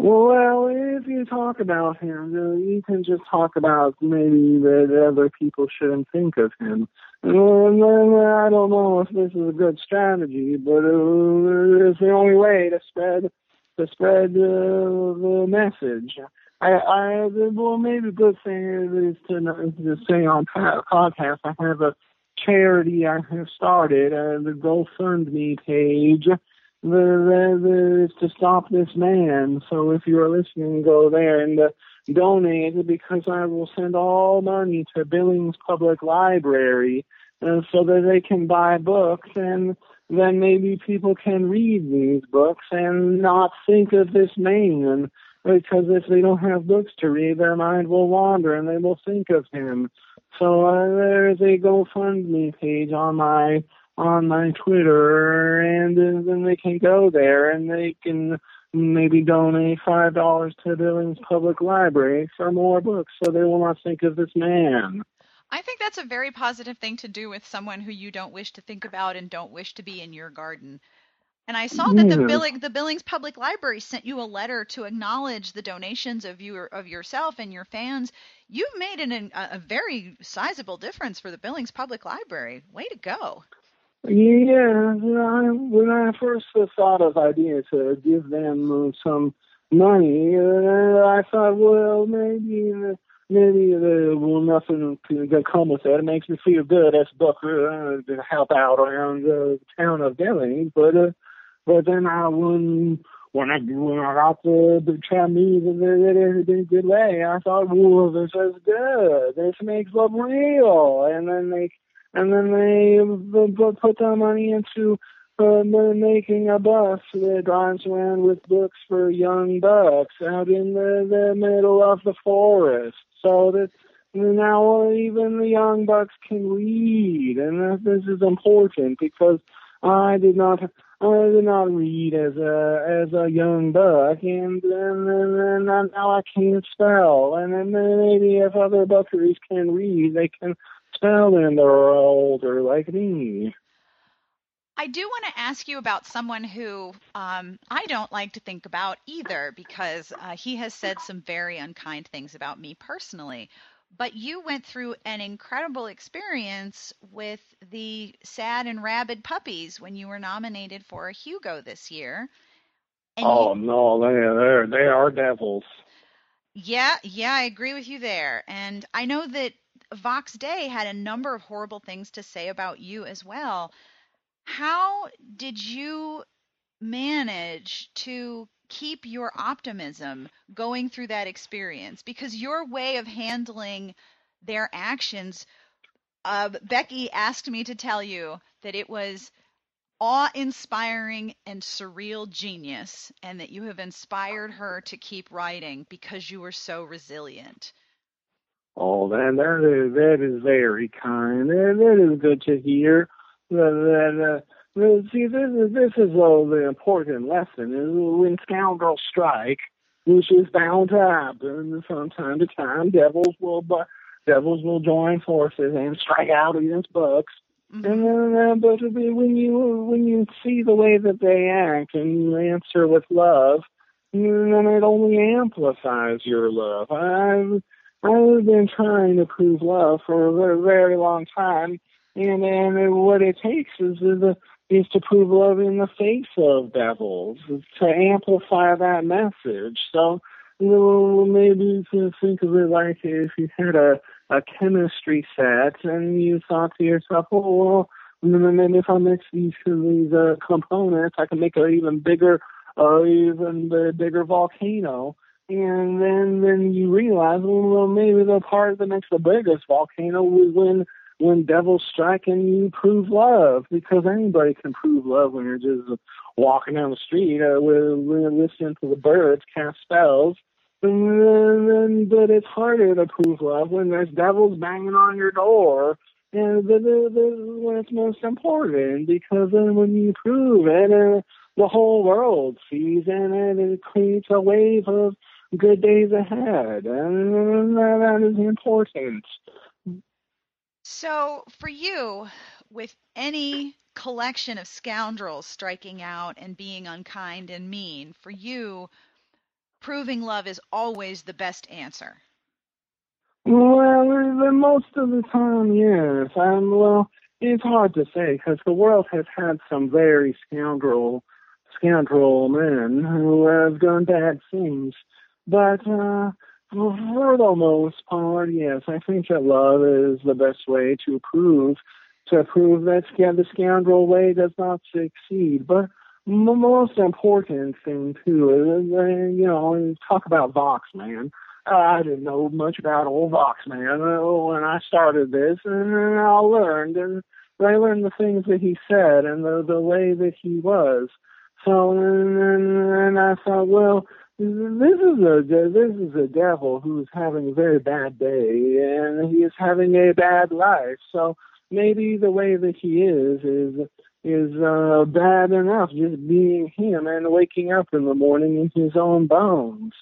Well, if you talk about him, you can just talk about maybe that other people shouldn't think of him. And I don't know if this is a good strategy, but uh, it's the only way to spread to spread uh, the message. I, I well, maybe a good thing is to, to say on podcast. I have a charity I have started, uh, the GoFundMe page the, the, to stop this man. So if you are listening, go there and uh, donate because I will send all money to Billings Public Library uh, so that they can buy books and then maybe people can read these books and not think of this man. Because if they don't have books to read, their mind will wander and they will think of him. So uh, there's a GoFundMe page on my on my Twitter, and then they can go there and they can maybe donate five dollars to the Billings Public Library for more books, so they will not think of this man. I think that's a very positive thing to do with someone who you don't wish to think about and don't wish to be in your garden. And I saw that the, Billing, the Billings Public Library sent you a letter to acknowledge the donations of your of yourself and your fans. You've made an, a, a very sizable difference for the Billings Public Library. Way to go! Yeah, I, when I first thought of idea to give them some money, uh, I thought, well, maybe maybe uh, well nothing can come with that. It makes me feel good as Booker uh, to help out around the town of Billings, but uh, but then I when when I when I got the the Chinese it in a good way, I thought, well, this is good. This makes love real, and then they and then they put the money into uh, making a bus. That drives around with books for young bucks out in the, the middle of the forest, so that now even the young bucks can read, and this is important because I did not I did not read as a as a young buck, and and, and, and now I can't spell, and then maybe if other buckaroos can read, they can and they're older like me. I do want to ask you about someone who um, I don't like to think about either because uh, he has said some very unkind things about me personally. But you went through an incredible experience with the sad and rabid puppies when you were nominated for a Hugo this year. And oh you, no, they are they are devils. Yeah, yeah, I agree with you there. And I know that Vox Day had a number of horrible things to say about you as well. How did you manage to keep your optimism going through that experience? Because your way of handling their actions, uh, Becky asked me to tell you that it was awe inspiring and surreal genius, and that you have inspired her to keep writing because you were so resilient. Oh, that that is that is very kind. That, that is good to hear. That, that uh, see, this is this is uh, the important lesson is when scoundrels strike, which is bound to happen from time to time. Devils will but devils will join forces and strike out against bucks. Mm-hmm. And uh, but when you when you see the way that they act and you answer with love, then it only amplifies your love. I I've been trying to prove love for a very, very long time, and and what it takes is is, is to prove love in the face of devils to amplify that message. So you know, maybe to think of it like if you had a a chemistry set and you thought to yourself, oh well, maybe if I mix these these uh, components, I can make an even bigger, uh, even bigger volcano and then then you realize, well, maybe the part that makes the biggest volcano was when when devils strike and you prove love, because anybody can prove love when you're just walking down the street uh, with, with listening to the birds cast spells. And then, but it's harder to prove love when there's devils banging on your door. And the, the, when it's most important, because then when you prove it, uh, the whole world sees it and it creates a wave of good days ahead, and that is important. So, for you, with any collection of scoundrels striking out and being unkind and mean, for you, proving love is always the best answer. Well, most of the time, yes. Um, well, it's hard to say because the world has had some very scoundrel, scoundrel men who have done bad things. But uh, for the most part, yes, I think that love is the best way to prove to prove that the scoundrel way does not succeed. But the most important thing too is, uh, you know, talk about Vox, man. I didn't know much about old Vox, man, uh, when I started this, and I learned, and I learned the things that he said and the the way that he was. So, and, and I thought, well, this is a this is a devil who's having a very bad day and he is having a bad life. So maybe the way that he is is is uh, bad enough just being him and waking up in the morning in his own bones.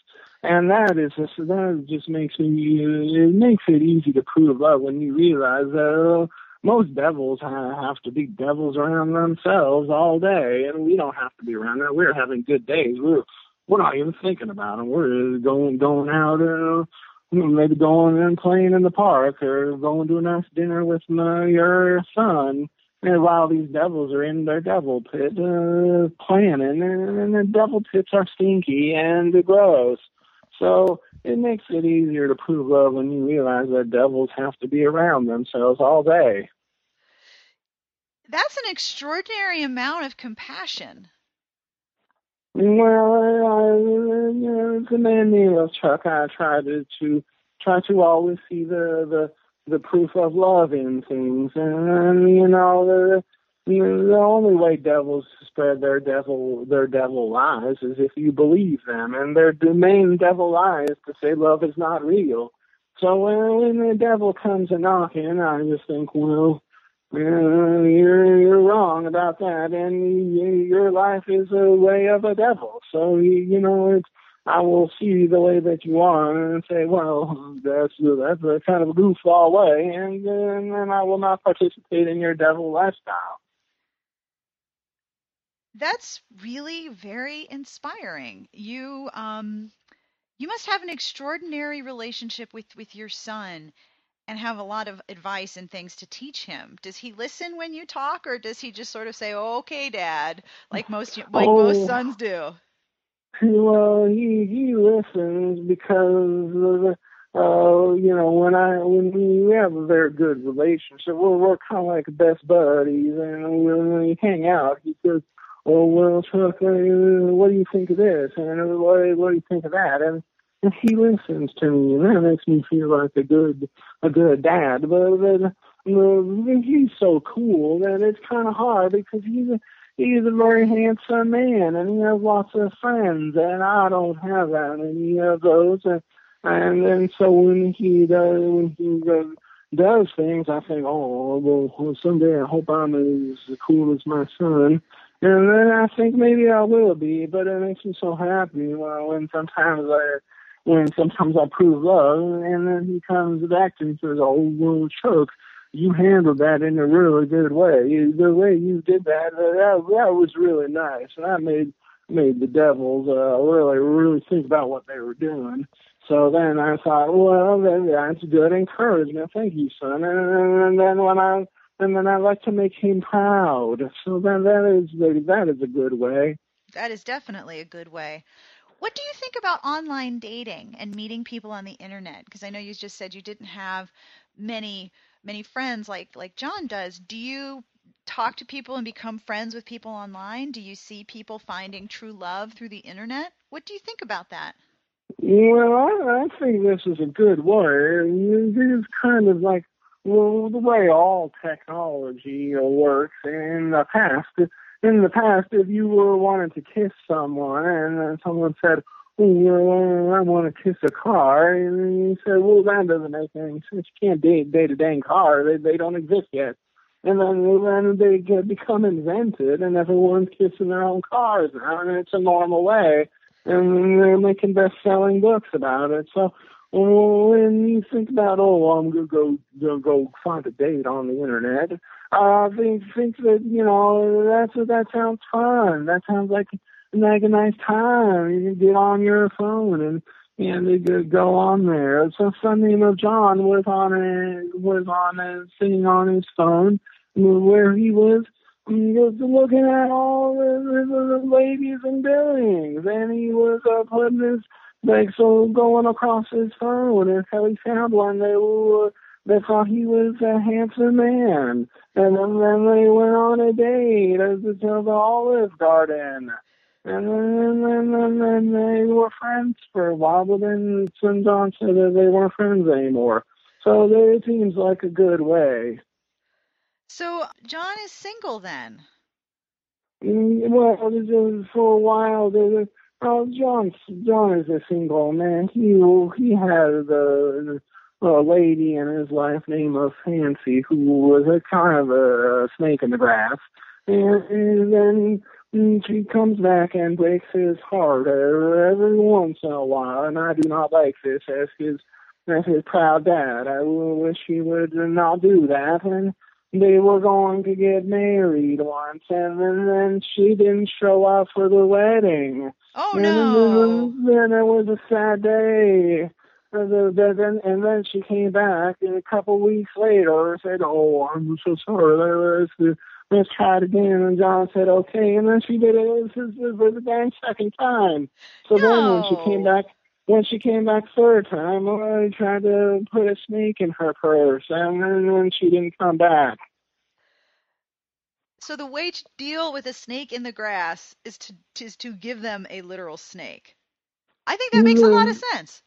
And that is just that just makes it it makes it easy to prove love when you realize that uh, most devils have to be devils around themselves all day, and we don't have to be around that. We're having good days. We're we're not even thinking about them. We're going going out, uh, maybe going and playing in the park, or going to a nice dinner with my your son. And while these devils are in their devil pit uh, planning, and the devil pits are stinky and gross. So it makes it easier to prove love when you realize that devils have to be around themselves all day. That's an extraordinary amount of compassion. Well, I, it's a man named Chuck. I try to, to try to always see the the the proof of love in things, and you know the the only way devils spread their devil their devil lies is if you believe them, and their the main devil lie is to say love is not real. So when the devil comes a knocking, I just think, well, you're you're wrong about that, and your life is a way of a devil. So you know, it's, I will see the way that you are and say, well, that's that's a kind of a goofball way, and and then I will not participate in your devil lifestyle. That's really very inspiring. You um, you must have an extraordinary relationship with with your son and have a lot of advice and things to teach him. Does he listen when you talk, or does he just sort of say, oh, "Okay, Dad," like most like oh, most sons do? Well, he he listens because uh, you know when I when we have a very good relationship, we're we're kind of like best buddies, and when we hang out, he says. Oh well, Chuck, uh, what do you think of this? And what, what do you think of that? And and he listens to me, and that makes me feel like a good a good dad. But then he's so cool that it's kind of hard because he's a, he's a very handsome man, and he has lots of friends, and I don't have that many of those. And and then so when he does when he does, does things, I think, oh well, someday I hope I'm as cool as my son. And then I think maybe I will be, but it makes me so happy when sometimes I when sometimes I prove love, and then he comes back and says, "Oh, well, Chuck, you handled that in a really good way. The way you did that, uh, that, that was really nice, and I made made the Devils uh, really, really think about what they were doing." So then I thought, well, that's good encouragement. Thank you, son. And then when I and then I like to make him proud. So then that is that is a good way. That is definitely a good way. What do you think about online dating and meeting people on the internet? Because I know you just said you didn't have many many friends like like John does. Do you talk to people and become friends with people online? Do you see people finding true love through the internet? What do you think about that? Well, I, I think this is a good way. It is kind of like well, the way all technology works in the past. In the past, if you were wanting to kiss someone and someone said, well, I want to kiss a car, and you said, well, that doesn't make any sense. You can't date, date a dang car. They, they don't exist yet. And then, then they get, become invented, and everyone's kissing their own cars now, and it's a normal way. And they're making best-selling books about it. So when you think about, oh, I'm gonna go gonna go find a date on the internet, uh, think think that you know that's that sounds fun. That sounds like like a nice time. You can get on your phone and and they go on there. So son name of John was on a was on a, sitting on his phone where he was was looking at all the, the, the ladies and Billings, and he was uh, putting his like so going across his phone until he found one that were they thought he was a handsome man. And then, then they went on a date to the Olive Garden. And then, then, then, then they were friends for a while, but then son John said that they weren't friends anymore. So it seems like a good way. So John is single then? Mm, well, for a while, Oh, John, John is a single man. He he had a, a lady in his life named Fancy, who was a kind of a snake in the grass, and, and then she comes back and breaks his heart every once in a while, and I do not like this as his as his proud dad. I wish he would not do that, and they were going to get married once, and then, then she didn't show up for the wedding. Oh and no! Then, then it was a sad day. And then, and then she came back, and a couple weeks later and said, "Oh, I'm so sorry. Let's let's try it again." And John said, "Okay." And then she did it for the damn second time. So no. then when she came back, when she came back third time, I tried to put a snake in her purse, and then she didn't come back. So the way to deal with a snake in the grass is to is to give them a literal snake. I think that makes a lot of Mm-hmm. sense.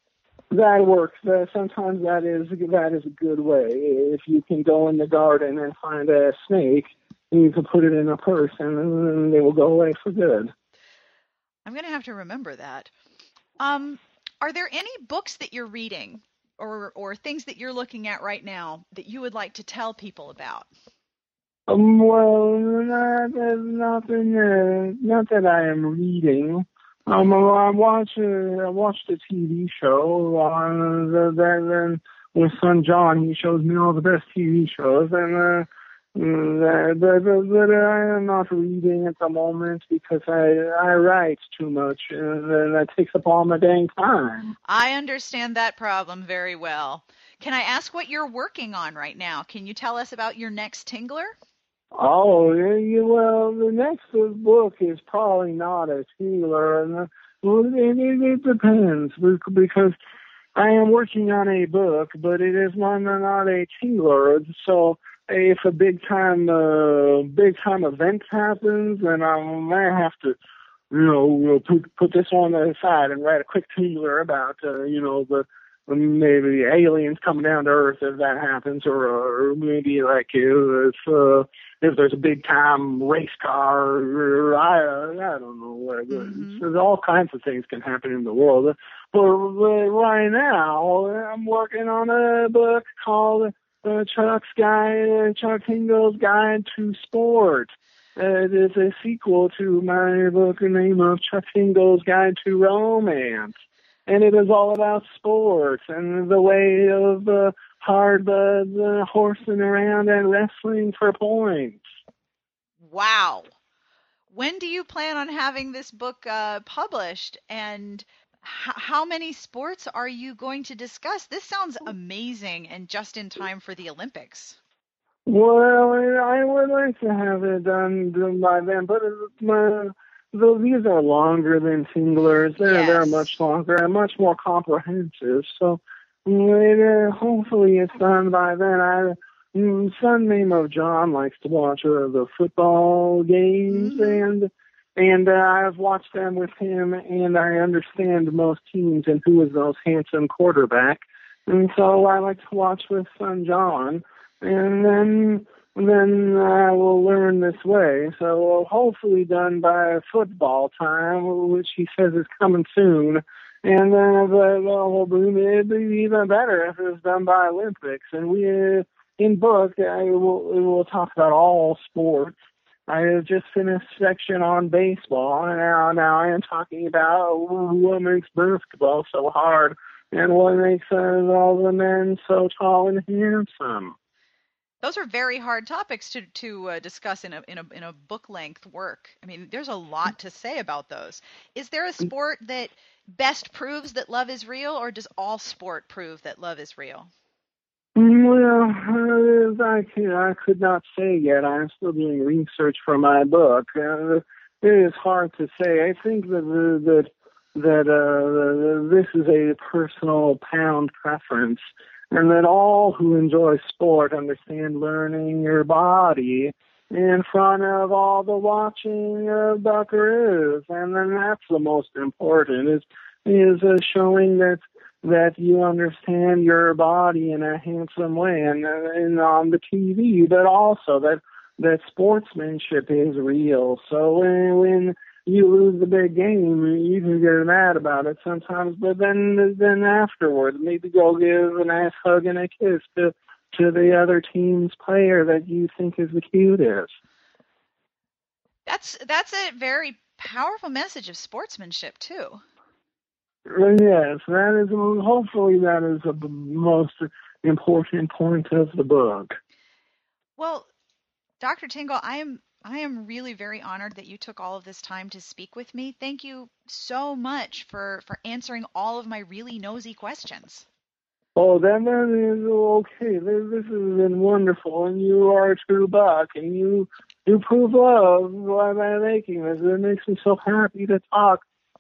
That works. Uh, sometimes that is that is a good way. If you can go in the garden and find a snake, and you can put it in a purse, and then they will go away for good. I'm gonna have to remember that. Um, are there any books that you're reading or or things that you're looking at right now that you would like to tell people about? Um, well, not nothing. Uh, not that I am reading. Um, I watch. Uh, I watched a TV show on the then with son John. He shows me all the best TV shows, and uh, mm, but, but, but I am not reading at the moment because I I write too much, and that takes up all my dang time. I understand that problem very well. Can I ask what you're working on right now? Can you tell us about your next Tingler? Oh, yeah, well, the next book is probably not a Tingler, and well, it, it, it depends because I am working on a book, but it is not not a Tingler. So if a big time uh, big time event happens, then I might have to, you know, we'll put put this on the side and write a quick Tingler about, uh, you know, the maybe aliens coming down to Earth if that happens, or, or maybe like if uh, if there's a big time race car, or I I don't know what. Mhm. There's all kinds of things can happen in the world. but, But right now, I'm working on a book called uh, Chuck's Guide, Chuck Tingle's Guide to Sport. It is a sequel to my book The Name of Chuck Tingle's Guide to Romance and it is all about sports and the way of uh, hard uh, the horsing around and wrestling for points. Wow. When do you plan on having this book uh, published? And how many sports are you going to discuss? This sounds amazing and just in time for the Olympics. Well, I would like to have it done, by then, but it's my, though these are longer than Tinglers, they're they're much longer and much more comprehensive. So it, uh, hopefully it's done by then. I son name of John likes to watch uh, the football games Mhm. and and uh, I've watched them with him, and I understand most teams and who is the most handsome quarterback, and so I like to watch with son John, and then then I will learn this way. So hopefully done by football time, which he says is coming soon. And uh, but well, it'd be even better if it was done by Olympics. And we, uh, in book, I will, we will talk about all sports. I have just finished section on baseball, and now now I am talking about what makes basketball so hard and what makes all the men so tall and handsome. Those are very hard topics to to uh, discuss in a in a in a book length work. I mean, there's a lot to say about those. Is there a sport that best proves that love is real, or does all sport prove that love is real? Well, uh, I, I could not say yet. I'm still doing research for my book. Uh, it is hard to say. I think that that that uh, this is a personal pound preference, and that all who enjoy sport understand learning your body in front of all the watching of buckaroos, and then that's the most important is is uh, showing that that you understand your body in a handsome way and, uh, and on the TV, but also that that sportsmanship is real. So when, when you lose the big game, you can get mad about it sometimes, but then then afterwards, maybe go give a nice hug and a kiss to to the other team's player that you think is the cutest. That's that's a very powerful message of sportsmanship too. Uh, yes, that is. Um, hopefully, that is the most important point of the book. Well, Dr. Tingle, I am I am really very honored that you took all of this time to speak with me. Thank you so much for for answering all of my really nosy questions. Oh, that, that is okay. This, this has been wonderful, and you are a true buck, and you you prove love by, by making this. It makes me so happy to talk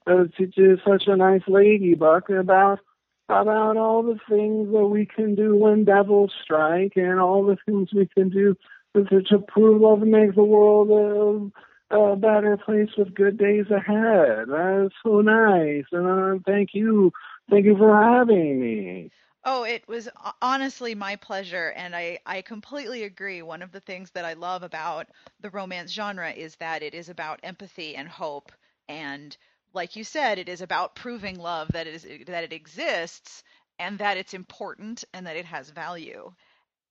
uh, to, such a nice lady, Buck, about about all the things that we can do when devils strike, and all the things we can do to, to prove love and make the world a, a better place with good days ahead. That's so nice, and uh, thank you, thank you for having me. Oh, it was honestly my pleasure, and I, I completely agree. One of the things that I love about the romance genre is that it is about empathy and hope, and like you said, it is about proving love that it is that it exists and that it's important and that it has value.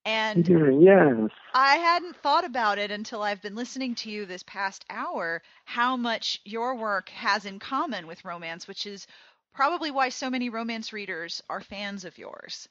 And yes. I hadn't thought about it until I've been listening to you this past hour how much your work has in common with romance, which is probably why so many romance readers are fans of yours.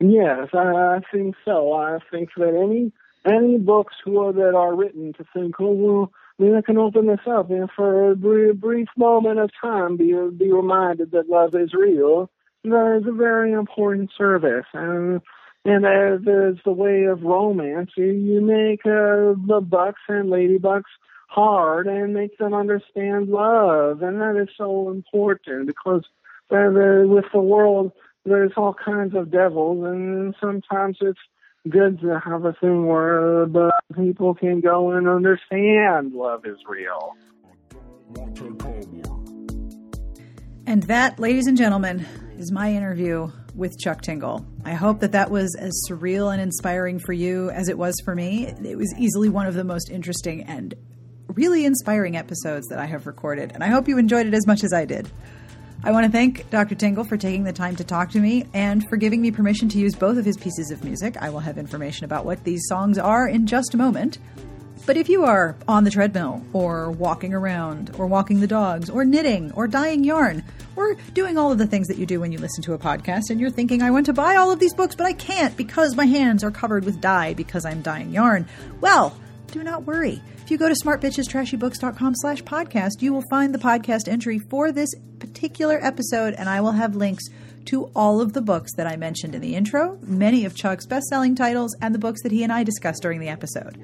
Yes, I, I think so. I think that any any books who, that are written to think, oh, well, I I can open this up and for a brief, brief moment of time be be reminded that love is real. That is a very important service, and and as is the way of romance, you, you make uh, the bucks and ladybucks hard and make them understand love, and that is so important because uh, the, with the world there's all kinds of devils, and sometimes it's good to have a thing where the people can go and understand love is real. And that, ladies and gentlemen, is my interview with Chuck Tingle. I hope that that was as surreal and inspiring for you as it was for me. It was easily one of the most interesting and really inspiring episodes that I have recorded, and I hope you enjoyed it as much as I did. I want to thank Dr. Tingle for taking the time to talk to me and for giving me permission to use both of his pieces of music. I will have information about what these songs are in just a moment. But if you are on the treadmill, or walking around, or walking the dogs, or knitting, or dyeing yarn, or doing all of the things that you do when you listen to a podcast, and you're thinking, I want to buy all of these books, but I can't because my hands are covered with dye because I'm dyeing yarn, well, do not worry. If you go to smartbitchestrashybooks.com slash podcast, you will find the podcast entry for this particular episode, and I will have links to all of the books that I mentioned in the intro, many of Chuck's best-selling titles, and the books that he and I discussed during the episode.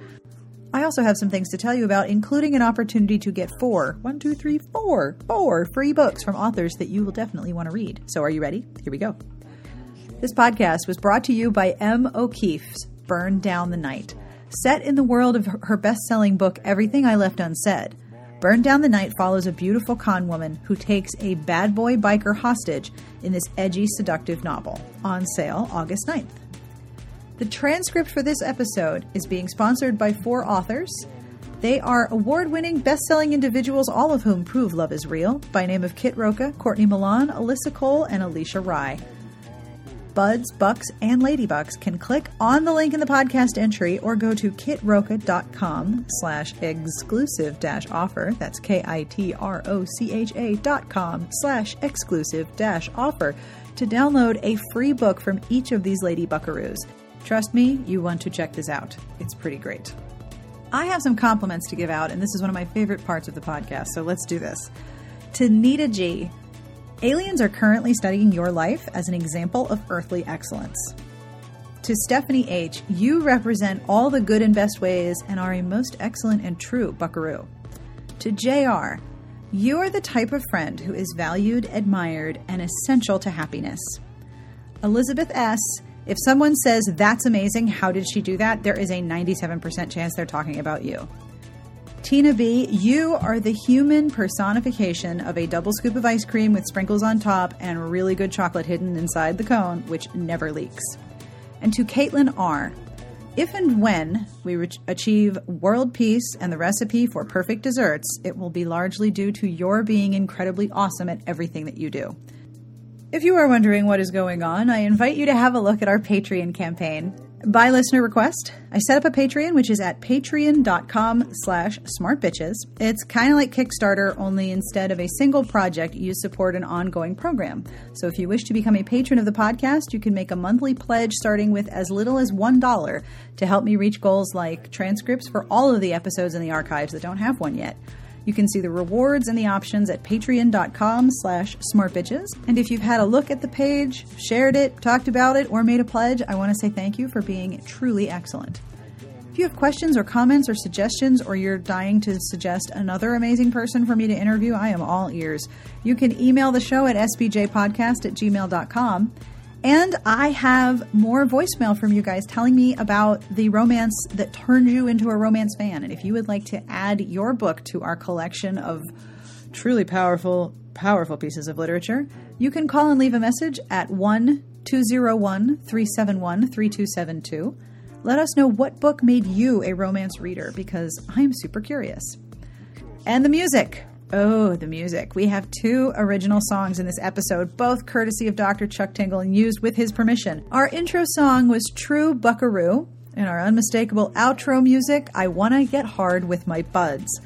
I also have some things to tell you about, including an opportunity to get four, one, two, three, four, four free books from authors that you will definitely want to read. So are you ready? Here we go. This podcast was brought to you by M. O'Keefe's Burn Down the Night set in the world of her best selling book, Everything I Left Unsaid. Burn Down the Night follows a beautiful con woman who takes a bad boy biker hostage in this edgy, seductive novel. On sale August 9th. The transcript for this episode is being sponsored by four authors. They are award winning, best selling individuals, all of whom prove love is real, by name of Kit Rocha, Courtney Milan, Alyssa Cole, and Alisha Rai buds, bucks, and ladybucks can click on the link in the podcast entry or go to kitrocha.com slash exclusive dash offer. That's K-I-T-R-O-C-H-A dot com slash exclusive dash offer to download a free book from each of these lady buckaroos. Trust me, you want to check this out. It's pretty great. I have some compliments to give out, and this is one of my favorite parts of the podcast, so let's do this. To Nita G, Aliens are currently studying your life as an example of earthly excellence. To Stephanie H., you represent all the good and best ways and are a most excellent and true buckaroo. To JR., you are the type of friend who is valued, admired, and essential to happiness. Elizabeth S., if someone says, That's amazing, how did she do that? There is a 97% chance they're talking about you. Tina B., you are the human personification of a double scoop of ice cream with sprinkles on top and really good chocolate hidden inside the cone, which never leaks. And to Caitlin R., if and when we re- achieve world peace and the recipe for perfect desserts, it will be largely due to your being incredibly awesome at everything that you do. If you are wondering what is going on, I invite you to have a look at our Patreon campaign. By listener request, I set up a Patreon, which is at patreon.com slash smartbitches. It's kind of like Kickstarter, only instead of a single project, you support an ongoing program. So if you wish to become a patron of the podcast, you can make a monthly pledge starting with as little as $1 to help me reach goals like transcripts for all of the episodes in the archives that don't have one yet. You can see the rewards and the options at patreon.com slash smartbitches. And if you've had a look at the page, shared it, talked about it, or made a pledge, I want to say thank you for being truly excellent. If you have questions or comments or suggestions, or you're dying to suggest another amazing person for me to interview, I am all ears. You can email the show at sbjpodcast at gmail.com. And I have more voicemail from you guys telling me about the romance that turned you into a romance fan. And if you would like to add your book to our collection of truly powerful, powerful pieces of literature, you can call and leave a message at 1 201 371 3272. Let us know what book made you a romance reader because I am super curious. And the music. Oh, the music. We have two original songs in this episode, both courtesy of Dr. Chuck Tingle and used with his permission. Our intro song was True Buckaroo, and our unmistakable outro music, I Wanna Get Hard with My Buds.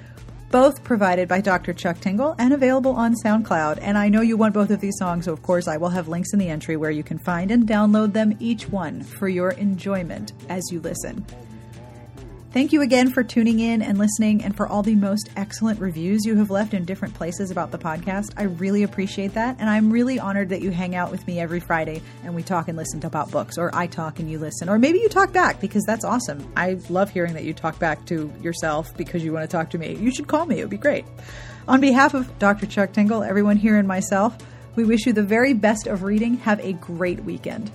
Both provided by Dr. Chuck Tingle and available on SoundCloud. And I know you want both of these songs, so of course I will have links in the entry where you can find and download them each one for your enjoyment as you listen. Thank you again for tuning in and listening and for all the most excellent reviews you have left in different places about the podcast. I really appreciate that. And I'm really honored that you hang out with me every Friday and we talk and listen about books, or I talk and you listen, or maybe you talk back because that's awesome. I love hearing that you talk back to yourself because you want to talk to me. You should call me, it would be great. On behalf of Dr. Chuck Tingle, everyone here, and myself, we wish you the very best of reading. Have a great weekend.